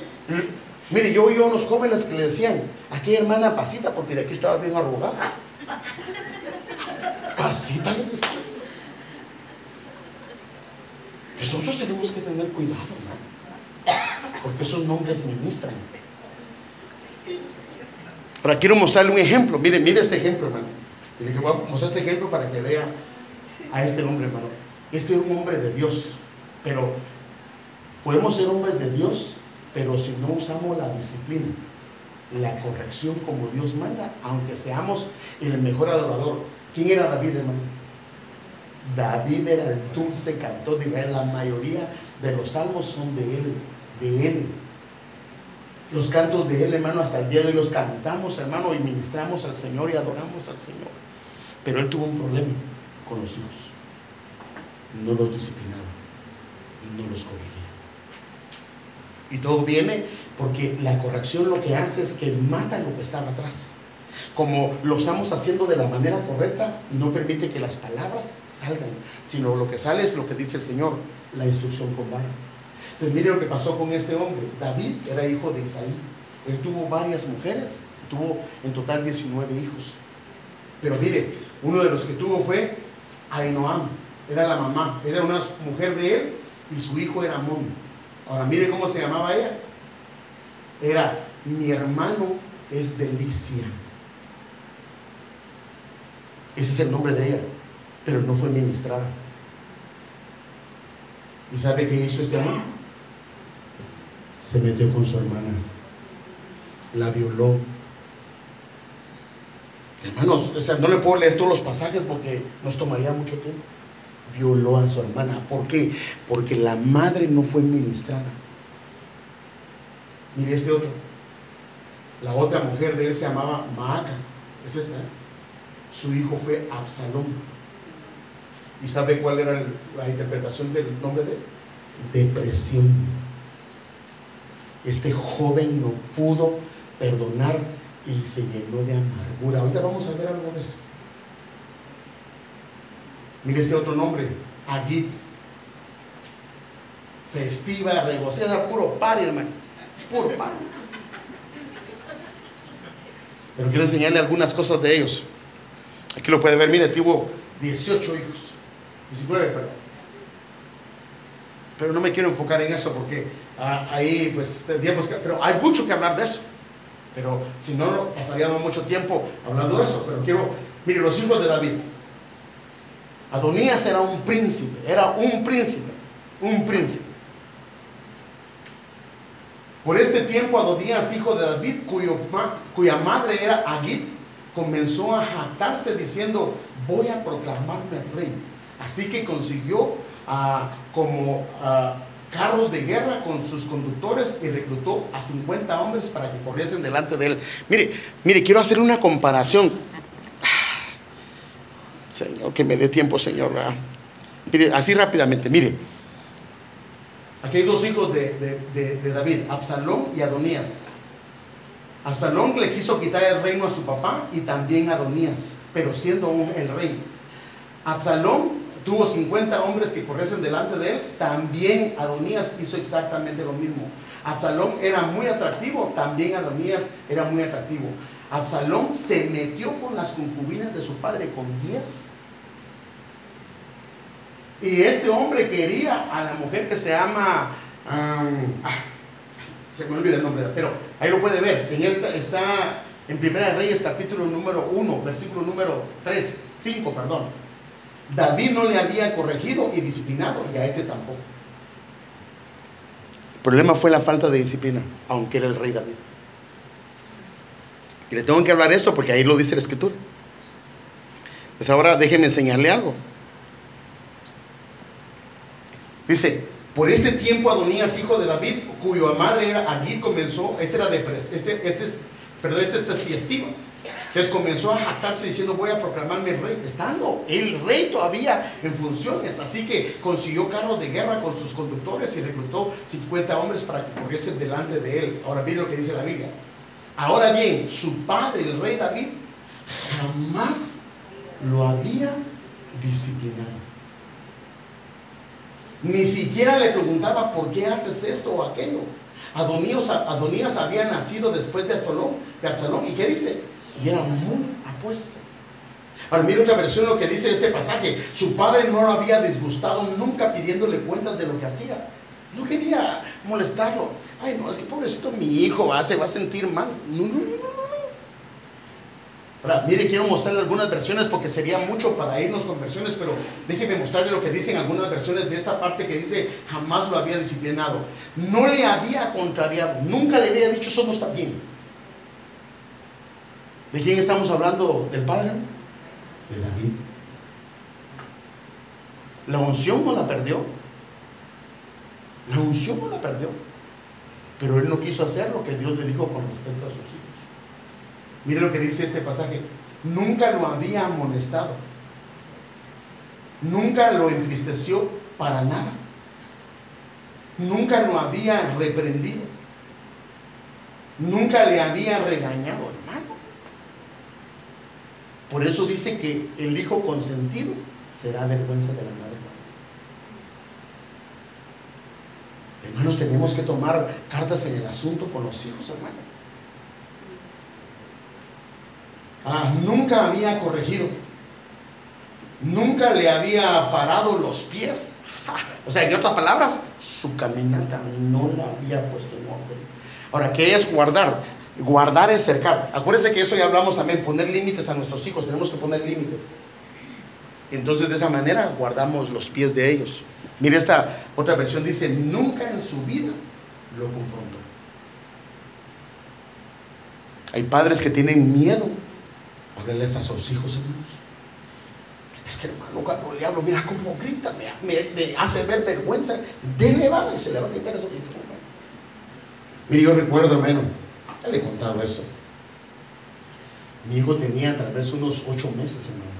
Mire, yo oí a unos jóvenes que le decían, aquella hermana pasita, porque de aquí estaba bien arrugada. Pasita le decían. Nosotros tenemos que tener cuidado, ¿no? porque esos nombres ministran. Ahora quiero mostrarle un ejemplo. Mire, mire este ejemplo, hermano. Y voy a mostrar este ejemplo para que vea a este hombre, hermano. Este es un hombre de Dios, pero podemos ser hombres de Dios, pero si no usamos la disciplina, la corrección como Dios manda, aunque seamos el mejor adorador. ¿Quién era David, hermano? David era el dulce cantor de Israel. La mayoría de los salmos son de él, de él. Los cantos de él, hermano, hasta el día de hoy los cantamos, hermano, y ministramos al Señor y adoramos al Señor. Pero él tuvo un problema con los hijos. No los disciplinaba no los corrigía. Y todo viene porque la corrección lo que hace es que mata lo que estaba atrás como lo estamos haciendo de la manera correcta, no permite que las palabras salgan, sino lo que sale es lo que dice el Señor, la instrucción con vara. Entonces mire lo que pasó con este hombre. David era hijo de Isaí. Él tuvo varias mujeres, tuvo en total 19 hijos. Pero mire, uno de los que tuvo fue Ainoam, era la mamá, era una mujer de él y su hijo era Amón. Ahora mire cómo se llamaba ella. Era mi hermano es delicia. Ese es el nombre de ella, pero no fue ministrada. ¿Y sabe qué hizo este amor? Se metió con su hermana la violó. Hermanos, no le puedo leer todos los pasajes porque nos tomaría mucho tiempo. Violó a su hermana. ¿Por qué? Porque la madre no fue ministrada. Mire este otro. La otra mujer de él se llamaba Maaca. Es esta. Su hijo fue Absalón. ¿Y sabe cuál era la interpretación del nombre de? Depresión. Este joven no pudo perdonar y se llenó de amargura. Ahorita vamos a ver algo de esto. Mire este otro nombre, Agit. Festiva, regocijada, puro par, hermano. Puro par. Pero quiero enseñarle algunas cosas de ellos. Aquí lo puede ver, mire, tuvo 18 hijos. 19, perdón. Pero no me quiero enfocar en eso porque ah, ahí pues tendríamos que... Pero hay mucho que hablar de eso. Pero si no, pasaríamos mucho tiempo hablando de eso. Pero quiero, mire, los hijos de David. Adonías era un príncipe, era un príncipe, un príncipe. Por este tiempo Adonías, hijo de David, cuya madre era Agit, comenzó a jactarse diciendo, voy a proclamarme rey. Así que consiguió ah, como ah, carros de guerra con sus conductores y reclutó a 50 hombres para que corriesen delante de él. Mire, mire, quiero hacer una comparación. Señor, que me dé tiempo, Señor. Mire, así rápidamente, mire. Aquí hay dos hijos de, de David, Absalón y Adonías. Absalón le quiso quitar el reino a su papá y también a Adonías, pero siendo un, el rey. Absalón tuvo 50 hombres que corriesen delante de él, también Adonías hizo exactamente lo mismo. Absalón era muy atractivo, también Adonías era muy atractivo. Absalón se metió con las concubinas de su padre con 10. Y este hombre quería a la mujer que se llama... ah, se me olvida el nombre, pero ahí lo puede ver. En esta está en Primera Reyes capítulo número 1, versículo número 3, 5, perdón. David no le había corregido y disciplinado y a este tampoco. El problema fue la falta de disciplina, aunque era el rey David. Y le tengo que hablar esto porque ahí lo dice la escritura. Pues ahora déjeme enseñarle algo. Dice, por este tiempo Adonías, hijo de David, cuyo madre era Agit, comenzó, este era de, este, este es, perdón, este, este es festivo. Entonces comenzó a jactarse diciendo voy a proclamarme rey, estando el rey todavía en funciones. Así que consiguió carros de guerra con sus conductores y reclutó 50 hombres para que corriesen delante de él. Ahora miren lo que dice la Biblia. Ahora bien, su padre, el rey David, jamás lo había disciplinado. Ni siquiera le preguntaba por qué haces esto o aquello. Adonías, había nacido después de Absalón, de. ¿Y qué dice? y era muy apuesto. Ahora mira otra versión lo que dice este pasaje. Su padre no lo había disgustado nunca pidiéndole cuentas de lo que hacía. No quería molestarlo. Ay, no, es que pobrecito mi hijo va, se va a sentir mal. No, no, no, no, Mire, quiero mostrarle algunas versiones porque sería mucho para irnos con versiones, pero déjeme mostrarle lo que dicen algunas versiones de esta parte que dice jamás lo había disciplinado. No le había contrariado, nunca le había dicho está bien. ¿De quién estamos hablando? ¿Del Padre? De David. La unción no la perdió. La unción no la perdió. Pero él no quiso hacer lo que Dios le dijo con respecto a sus hijos. Mire lo que dice este pasaje. Nunca lo había amonestado. Nunca lo entristeció para nada. Nunca lo había reprendido. Nunca le había regañado, hermano. Por eso dice que el hijo consentido será vergüenza de la madre. Hermanos, tenemos que tomar cartas en el asunto con los hijos, hermano. Ah, nunca había corregido. Nunca le había parado los pies. (laughs) O sea, en otras palabras, su caminata no la había puesto en orden. Ahora, ¿qué es guardar? Guardar es cercar. Acuérdense que eso ya hablamos también, poner límites a nuestros hijos. Tenemos que poner límites. Entonces de esa manera guardamos los pies de ellos. Mire esta otra versión, dice, nunca en su vida lo confrontó. Hay padres que tienen miedo. Hábleles a sus hijos, hermanos. Es que hermano, cuando el diablo mira cómo grita, me, hace ver vergüenza. Dele va y se le va a quitar eso. Mire, yo recuerdo, hermano, ya le he contado eso. Mi hijo tenía tal vez unos ocho meses, hermano.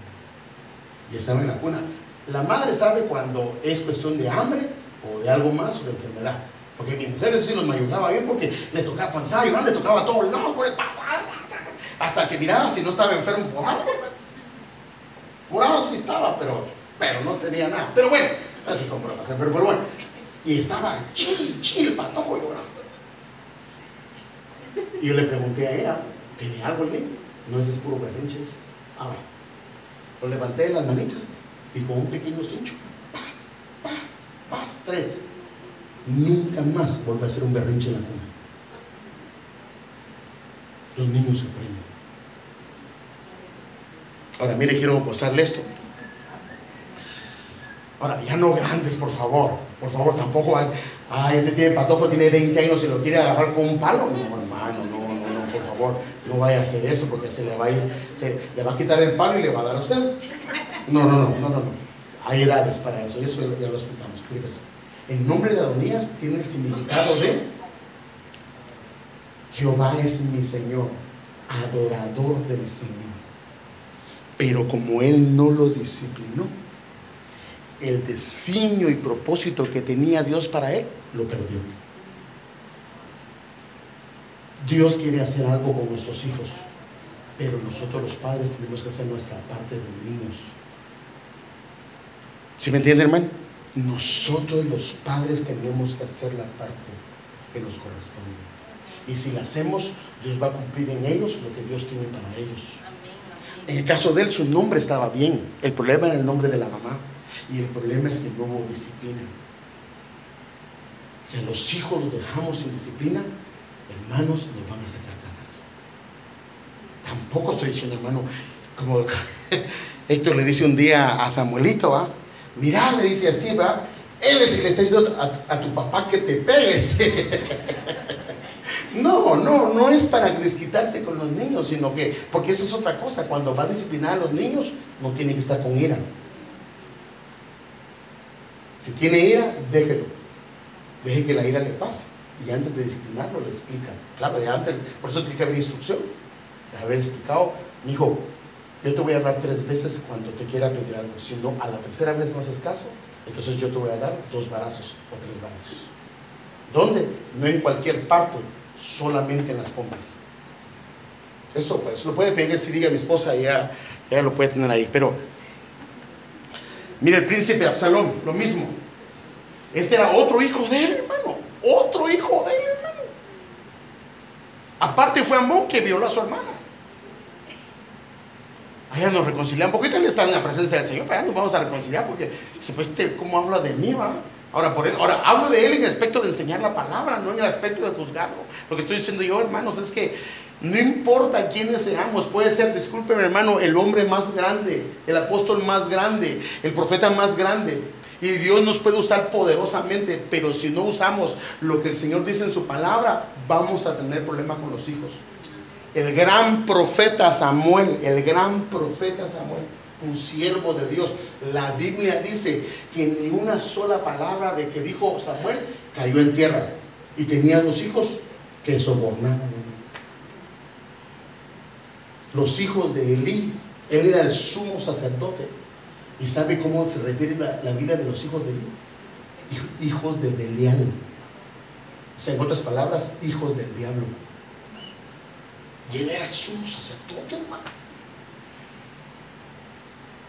Y estaba en la cuna. La madre sabe cuando es cuestión de hambre o de algo más o de enfermedad. Porque mi mujer sí los ayudaba bien porque le tocaba cuando estaba llorando, le tocaba todo lados, hasta que miraba si no estaba enfermo por algo. Algo sí estaba, pero, pero no tenía nada. Pero bueno, esas son bromas, pero, pero bueno. Y estaba chill, chill, patojo llorando. Y yo le pregunté a ella, ¿tiene algo el niño? No, ese es puro berrinches. Ah, bueno. Lo levanté de las manitas y con un pequeño cincho, paz, paz, paz, tres. Nunca más vuelve a ser un berrinche en la cuna. Los niños sufren. Ahora, mire, quiero mostrarle esto. Ahora, ya no grandes, por favor. Por favor, tampoco hay, ay, este tiene patojo, tiene 20 años y lo quiere agarrar con un palo. No, hermano, no, no, no, por favor, no vaya a hacer eso porque se le va a ir, le va a quitar el palo y le va a dar a usted. No, no, no, no, no. no. Hay edades para eso, y eso ya lo explicamos. Fíjese. El nombre de Adonías tiene el significado de Jehová es mi Señor, adorador del Señor. Pero como él no lo disciplinó, el designio y propósito que tenía Dios para él, lo perdió. Dios quiere hacer algo con nuestros hijos, pero nosotros los padres tenemos que hacer nuestra parte de niños. ¿Sí me entiende, hermano? Nosotros los padres tenemos que hacer la parte que nos corresponde. Y si la hacemos, Dios va a cumplir en ellos lo que Dios tiene para ellos. En el caso de él, su nombre estaba bien. El problema era el nombre de la mamá. Y el problema es que no hubo disciplina. Si los hijos los dejamos sin disciplina, hermanos, nos van a sacar ganas. Tampoco estoy diciendo, hermano, como (laughs) Héctor le dice un día a Samuelito, ¿ah? Mira, le dice a Steve, él es el que le está diciendo a, tu papá que te pegues. (laughs) no, no, no es para desquitarse con los niños, sino que, porque esa es otra cosa, cuando va a disciplinar a los niños, no tiene que estar con ira. Si tiene ira, déjelo. Deje que la ira le pase. Y antes de disciplinarlo, le explica. Claro, antes, por eso tiene que haber instrucción. De haber explicado, hijo, yo te voy a hablar tres veces cuando te quiera pedir algo. Si no, a la tercera vez no haces caso, entonces yo te voy a dar dos barazos o tres barazos. ¿Dónde? No en cualquier parte, solamente en las pompas. Eso, pues, lo puede pedir si diga mi esposa, ya, ya lo puede tener ahí. Pero, mire, el príncipe Absalón, lo mismo. Este era otro hijo de él, hermano. Otro hijo de él, hermano. Aparte fue Amón que violó a su hermano. Allá nos reconciliamos, porque él está en la presencia del Señor, pero nos vamos a reconciliar porque, pues, ¿cómo habla de mí, va? Ahora, por ahora, hablo de él en el aspecto de enseñar la palabra, no en el aspecto de juzgarlo. Lo que estoy diciendo yo, hermanos, es que no importa quiénes seamos, puede ser, discúlpeme hermano, el hombre más grande, el apóstol más grande, el profeta más grande. Y Dios nos puede usar poderosamente, pero si no usamos lo que el Señor dice en su palabra, vamos a tener problemas con los hijos el gran profeta Samuel, el gran profeta Samuel, un siervo de Dios. La Biblia dice que ni una sola palabra de que dijo Samuel cayó en tierra. Y tenía dos hijos que sobornaban. Los hijos de Elí, él era el sumo sacerdote. ¿Y sabe cómo se refiere la, vida de los hijos de Elí? Hijos de Belial. O sea, en otras palabras, hijos del diablo. Y él era el sumo sacerdote, hermano.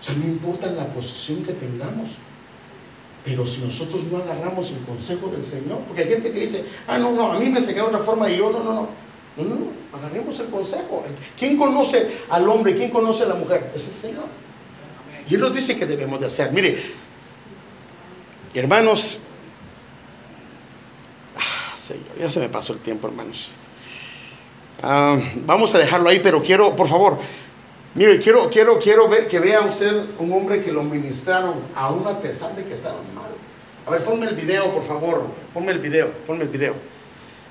O sea, no importa la posición que tengamos. Pero si nosotros no agarramos el consejo del Señor, porque hay gente que dice, ah, no, no, a mí me enseñaron una forma y yo, no, no, no. No, no, no, agarremos el consejo. ¿Quién conoce al hombre? ¿Quién conoce a la mujer? Es el Señor. Y Él nos dice que debemos de hacer. Mire, hermanos, ah, Señor, ya se me pasó el tiempo, hermanos. Ah, vamos a dejarlo ahí, pero quiero, por favor, mire, quiero, quiero, quiero ver que vea usted un hombre que lo ministraron aún a pesar de que estaban mal. A ver, ponme el video, por favor, ponme el video, ponme el video.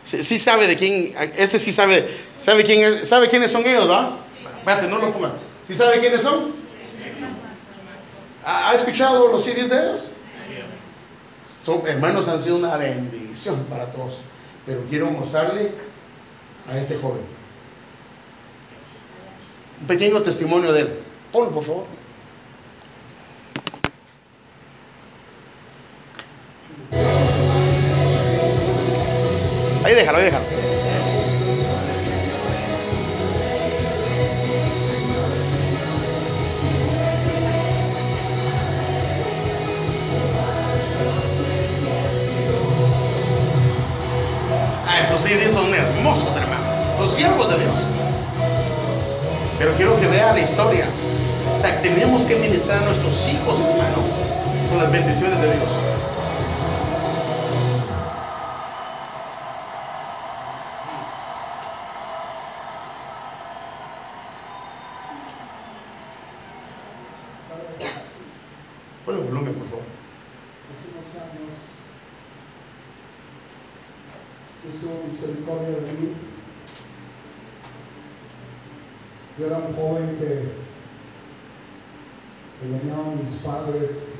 Sí, sabe de quién, este sí sabe, sabe quién sabe quiénes son ellos, ¿va? Espérate, no lo ponga. ¿Sí sabe quiénes son? ¿Ha, escuchado los CDs de ellos? Son, hermanos, han sido una bendición para todos. Pero quiero mostrarle a este joven un pequeño testimonio de él. Ponlo, por favor. Ahí déjalo, ahí déjalo. Ah, esos CDs son hermosos, hermano. Los siervos de Dios. Pero quiero que vea la historia. O sea, tenemos que ministrar a nuestros hijos, hermano, con las bendiciones de Dios. un joven que, que venían mis padres,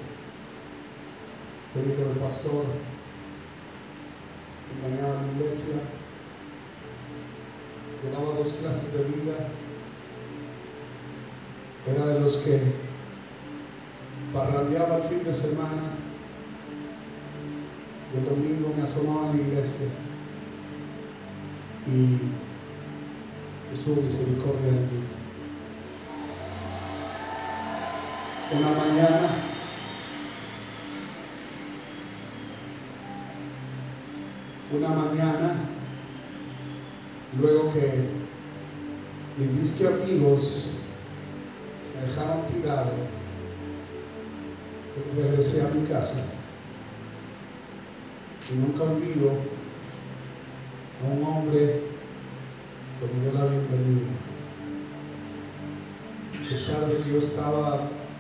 el hijo del pastor, que a la iglesia, llevaba dos clases de vida, era de los que parrandeaba el fin de semana y el domingo me asomaba a la iglesia y su misericordia de mí. una mañana. Una mañana luego que mis disque amigos me dejaron tirado regresé a mi casa. Y nunca olvido a un hombre que me dio la bienvenida. A que yo estaba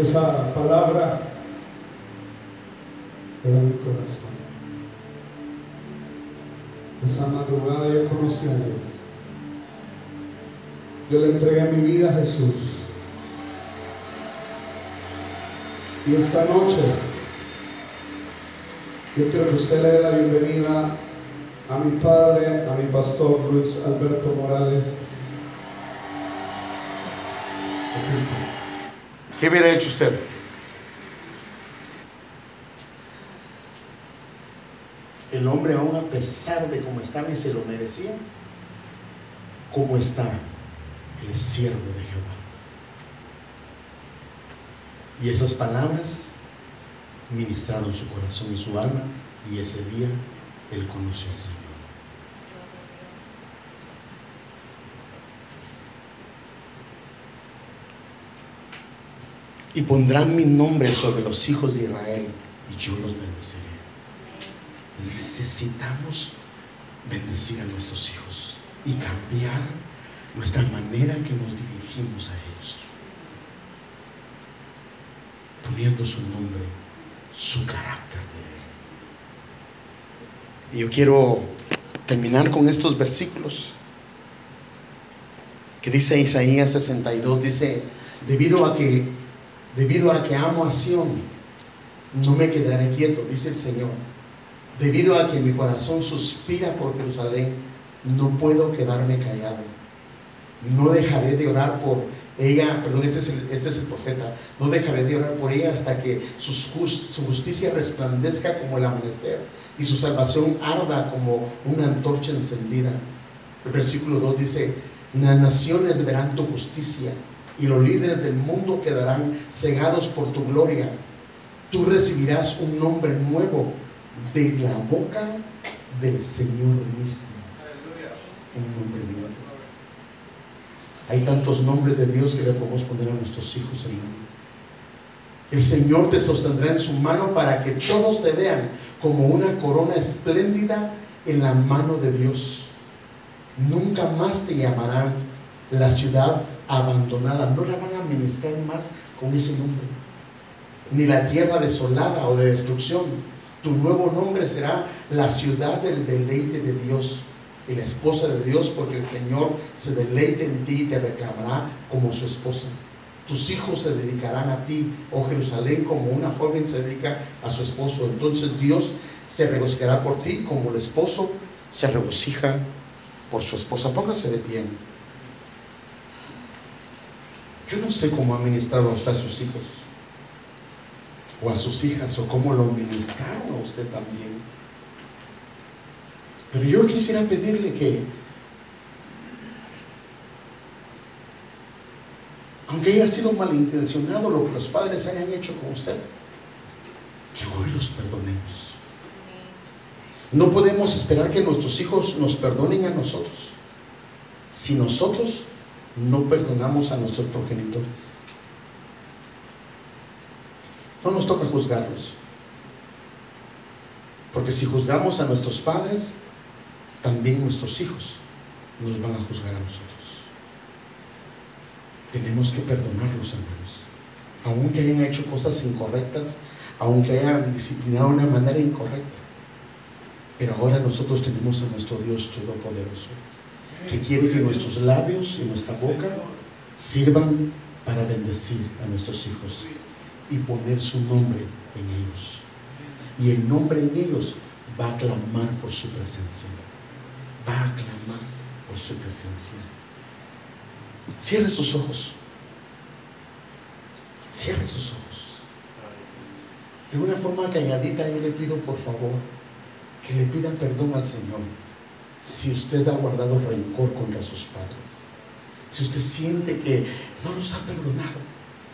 Esa palabra era mi corazón. Esa madrugada yo conocí a Dios. Yo le entregué mi vida a Jesús. Y esta noche yo quiero que usted le dé la bienvenida a mi padre, a mi pastor Luis Alberto Morales. ¿Qué hubiera hecho usted? El hombre aún a pesar de cómo estaba y se lo merecía, ¿cómo está? El siervo de Jehová. Y esas palabras ministraron su corazón y su alma y ese día él conoció al Señor. Y pondrán mi nombre sobre los hijos de Israel y yo los bendeciré. Necesitamos bendecir a nuestros hijos y cambiar nuestra manera que nos dirigimos a ellos. Poniendo su nombre su carácter de él. Y yo quiero terminar con estos versículos que dice Isaías 62, dice, debido a que, debido a que amo a Sión, no me quedaré quieto, dice el Señor. Debido a que mi corazón suspira por Jerusalén, no puedo quedarme callado. No dejaré de orar por ella, perdón, este es, el, este es el profeta, no dejaré de orar por ella hasta que su, justicia resplandezca como el amanecer y su salvación arda como una antorcha encendida. El versículo 2 dice, las naciones verán tu justicia y los líderes del mundo quedarán cegados por tu gloria. Tú recibirás un nombre nuevo de la boca del Señor mismo. un nombre nuevo. Hay tantos nombres de Dios que le podemos poner a nuestros hijos, hermano. El Señor te sostendrá en su mano para que todos te vean como una corona espléndida en la mano de Dios. Nunca más te llamarán la ciudad abandonada. No la van a administrar más con ese nombre. Ni la tierra desolada o de destrucción. Tu nuevo nombre será la ciudad del deleite de Dios y la esposa de Dios, porque el Señor se deleite en ti y te reclamará como su esposa. Tus hijos se dedicarán a ti, oh Jerusalén, como una joven se dedica a su esposo. Entonces Dios se regocijará por ti como el esposo se regocija por su esposa. Póngase de pie. Yo no sé cómo ha ministrado a usted a sus hijos o a sus hijas o cómo lo ministraron a usted también. Pero yo quisiera pedirle que, aunque haya sido malintencionado lo que los padres hayan hecho con usted, que hoy los perdonemos. No podemos esperar que nuestros hijos nos perdonen a nosotros si nosotros no perdonamos a nuestros progenitores. No nos toca juzgarlos. Porque si juzgamos a nuestros padres, también nuestros hijos nos van a juzgar a nosotros. Tenemos que perdonarlos, hermanos. Aunque hayan hecho cosas incorrectas, aunque hayan disciplinado de una manera incorrecta. Pero ahora nosotros tenemos a nuestro Dios Todopoderoso, que quiere que nuestros labios y nuestra boca sirvan para bendecir a nuestros hijos y poner su nombre en ellos. Y el nombre en ellos va a clamar por su presencia. Va a clamar por su presencia. Cierre sus ojos. Cierre sus ojos. De una forma calladita yo le pido por favor que le pida perdón al Señor si usted ha guardado rencor contra sus padres. Si usted siente que no los ha perdonado.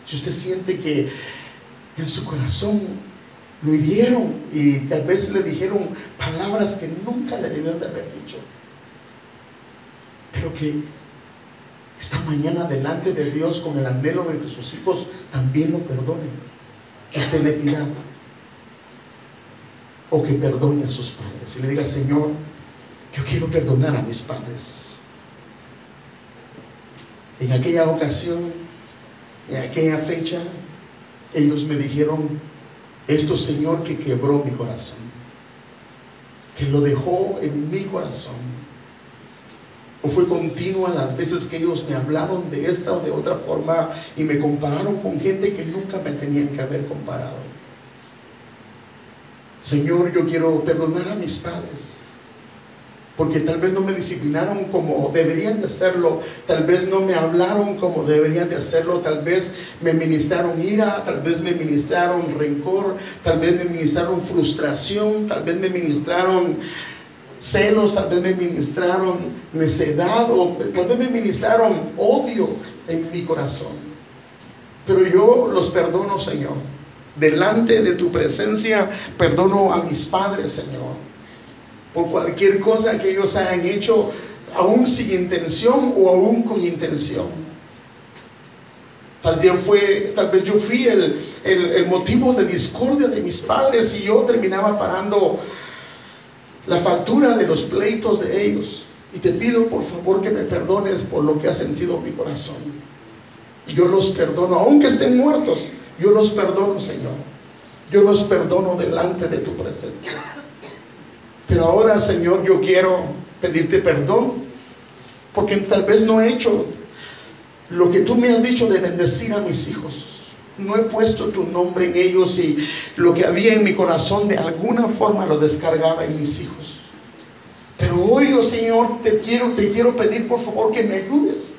Si usted siente que en su corazón lo hirieron y tal vez le dijeron palabras que nunca le debieron de haber dicho. Pero que esta mañana delante de Dios con el anhelo de que sus hijos también lo perdonen. Que usted le pida o que perdone a sus padres y le diga, Señor, yo quiero perdonar a mis padres. En aquella ocasión, en aquella fecha, ellos me dijeron, esto Señor que quebró mi corazón, que lo dejó en mi corazón. O fue continua las veces que ellos me hablaron de esta o de otra forma y me compararon con gente que nunca me tenían que haber comparado. Señor, yo quiero perdonar a mis padres porque tal vez no me disciplinaron como deberían de hacerlo, tal vez no me hablaron como deberían de hacerlo, tal vez me ministraron ira, tal vez me ministraron rencor, tal vez me ministraron frustración, tal vez me ministraron celos, tal vez me ministraron necedad o tal vez me ministraron odio en mi corazón. Pero yo los perdono, Señor. Delante de tu presencia perdono a mis padres, Señor por cualquier cosa que ellos hayan hecho, aún sin intención o aún con intención. Tal vez, fue, tal vez yo fui el, el motivo de discordia de mis padres y yo terminaba pagando la factura de los pleitos de ellos. Y te pido por favor que me perdones por lo que ha sentido mi corazón. Y yo los perdono, aunque estén muertos, yo los perdono, Señor. Yo los perdono delante de tu presencia. Pero ahora, Señor, yo quiero pedirte perdón, porque tal vez no he hecho lo que tú me has dicho de bendecir a mis hijos. No he puesto tu nombre en ellos y lo que había en mi corazón de alguna forma lo descargaba en mis hijos. Pero hoy, oh Señor, te quiero, te quiero pedir por favor que me ayudes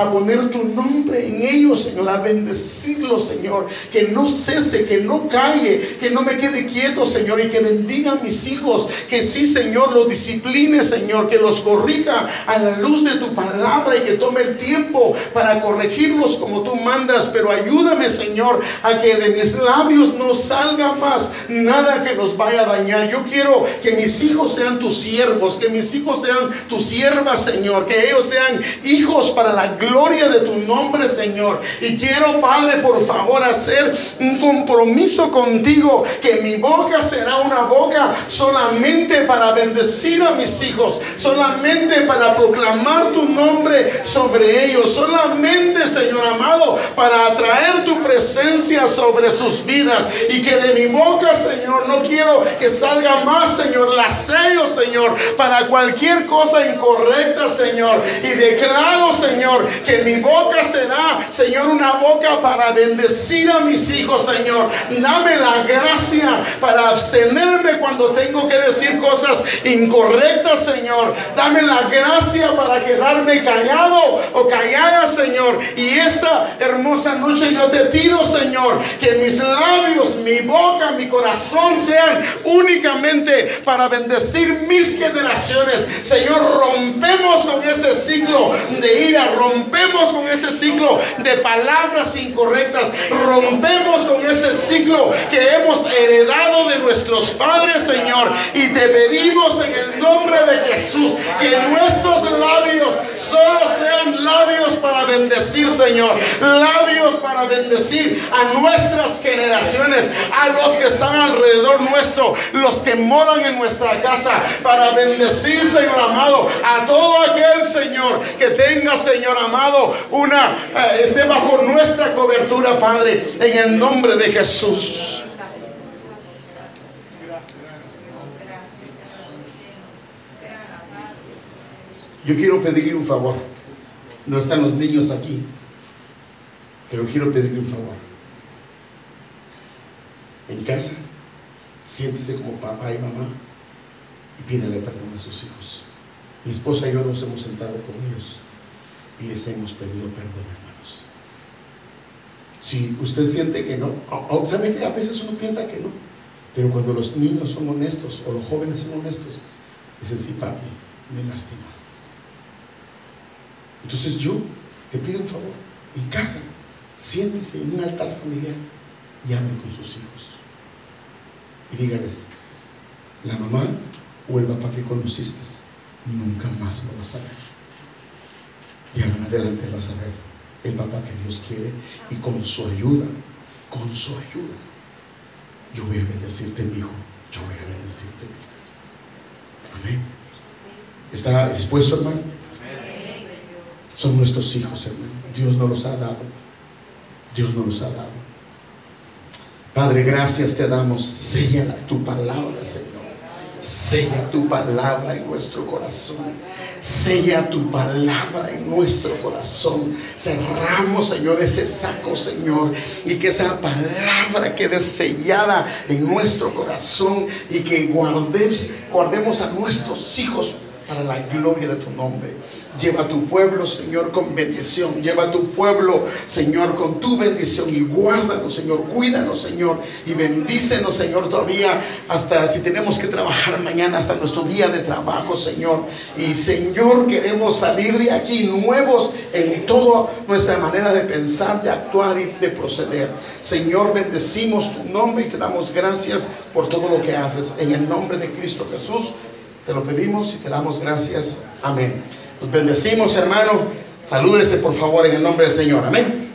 a poner tu nombre en ellos, Señor, a bendecirlos, Señor, que no cese, que no calle, que no me quede quieto, Señor, y que bendiga a mis hijos, que sí, Señor, los discipline, Señor, que los corrija a la luz de tu palabra y que tome el tiempo para corregirlos como tú mandas, pero ayúdame, Señor, a que de mis labios no salga más nada que los vaya a dañar. Yo quiero que mis hijos sean tus siervos, que mis hijos sean tus siervas, Señor, que ellos sean hijos para la gloria de tu nombre, Señor. Y quiero, Padre, por favor, hacer un compromiso contigo, que mi boca será una boca solamente para bendecir a mis hijos, solamente para proclamar tu nombre sobre ellos, solamente, Señor amado, para atraer tu presencia sobre sus vidas y que de mi boca, Señor, no quiero que salga más, Señor, la sello, Señor, para cualquier cosa incorrecta, Señor. Y declaro, Señor, que mi boca será, Señor, una boca para bendecir a mis hijos, Señor. Dame la gracia para abstenerme cuando tengo que decir cosas incorrectas, Señor. Dame la gracia para quedarme callado o callada, Señor. Y esta hermosa noche yo te pido, Señor, que mis labios, mi boca, mi corazón sean únicamente para bendecir mis generaciones. Señor, rompemos con ese ciclo de ira, rompemos con ese ciclo de palabras incorrectas, rompemos con ese ciclo que hemos heredado de nuestros padres, Señor. Y te pedimos en el nombre de Jesús que nuestros labios solo sean labios para bendecir, Señor. Labios para bendecir a nuestras generaciones, a los que están alrededor nuestro, los que moran en nuestra casa, para bendecir, Señor amado, a todo aquel, Señor, que tenga, Señor amado, una, eh, esté bajo nuestra cobertura, Padre, en el nombre de Jesús. Yo quiero pedirle un favor. No están los niños aquí, pero quiero pedirle un favor. En casa, siéntese como papá y mamá y pídele perdón a sus hijos. Mi esposa y yo nos hemos sentado con ellos y les hemos pedido perdón, hermanos. Si usted siente que no, ¿sabe que a veces uno piensa que no? Pero cuando los niños son honestos o los jóvenes son honestos, dicen, sí, papi, me lastimaste. Entonces yo te pido un favor, en casa, siéntese en un altar familiar y hable con sus hijos. Y dígales, la mamá o el papá que conociste, nunca más lo vas a ver. Y ahora en adelante vas a ver el papá que Dios quiere y con su ayuda, con su ayuda, yo voy a bendecirte, mi hijo, yo voy a bendecirte, mi hijo. Amén. ¿Está dispuesto, hermano? Son nuestros hijos, hermano. Dios nos los ha dado. Dios nos los ha dado. Padre, gracias te damos. Sella tu palabra, Señor. Sella tu palabra en nuestro corazón. Sella tu palabra en nuestro corazón. Cerramos, Señor, ese saco, Señor. Y que esa palabra quede sellada en nuestro corazón. Y que guardemos, guardemos a nuestros hijos para la gloria de tu nombre. Lleva a tu pueblo, Señor, con bendición. Lleva a tu pueblo, Señor, con tu bendición. Y guárdanos, Señor. Cuídanos, Señor. Y bendícenos, Señor, todavía hasta si tenemos que trabajar mañana, hasta nuestro día de trabajo, Señor. Y, Señor, queremos salir de aquí nuevos en toda nuestra manera de pensar, de actuar y de proceder. Señor, bendecimos tu nombre y te damos gracias por todo lo que haces. En el nombre de Cristo Jesús. Te lo pedimos y te damos gracias. Amén. Nos bendecimos, hermano. Salúdese, por favor, en el nombre del Señor. Amén.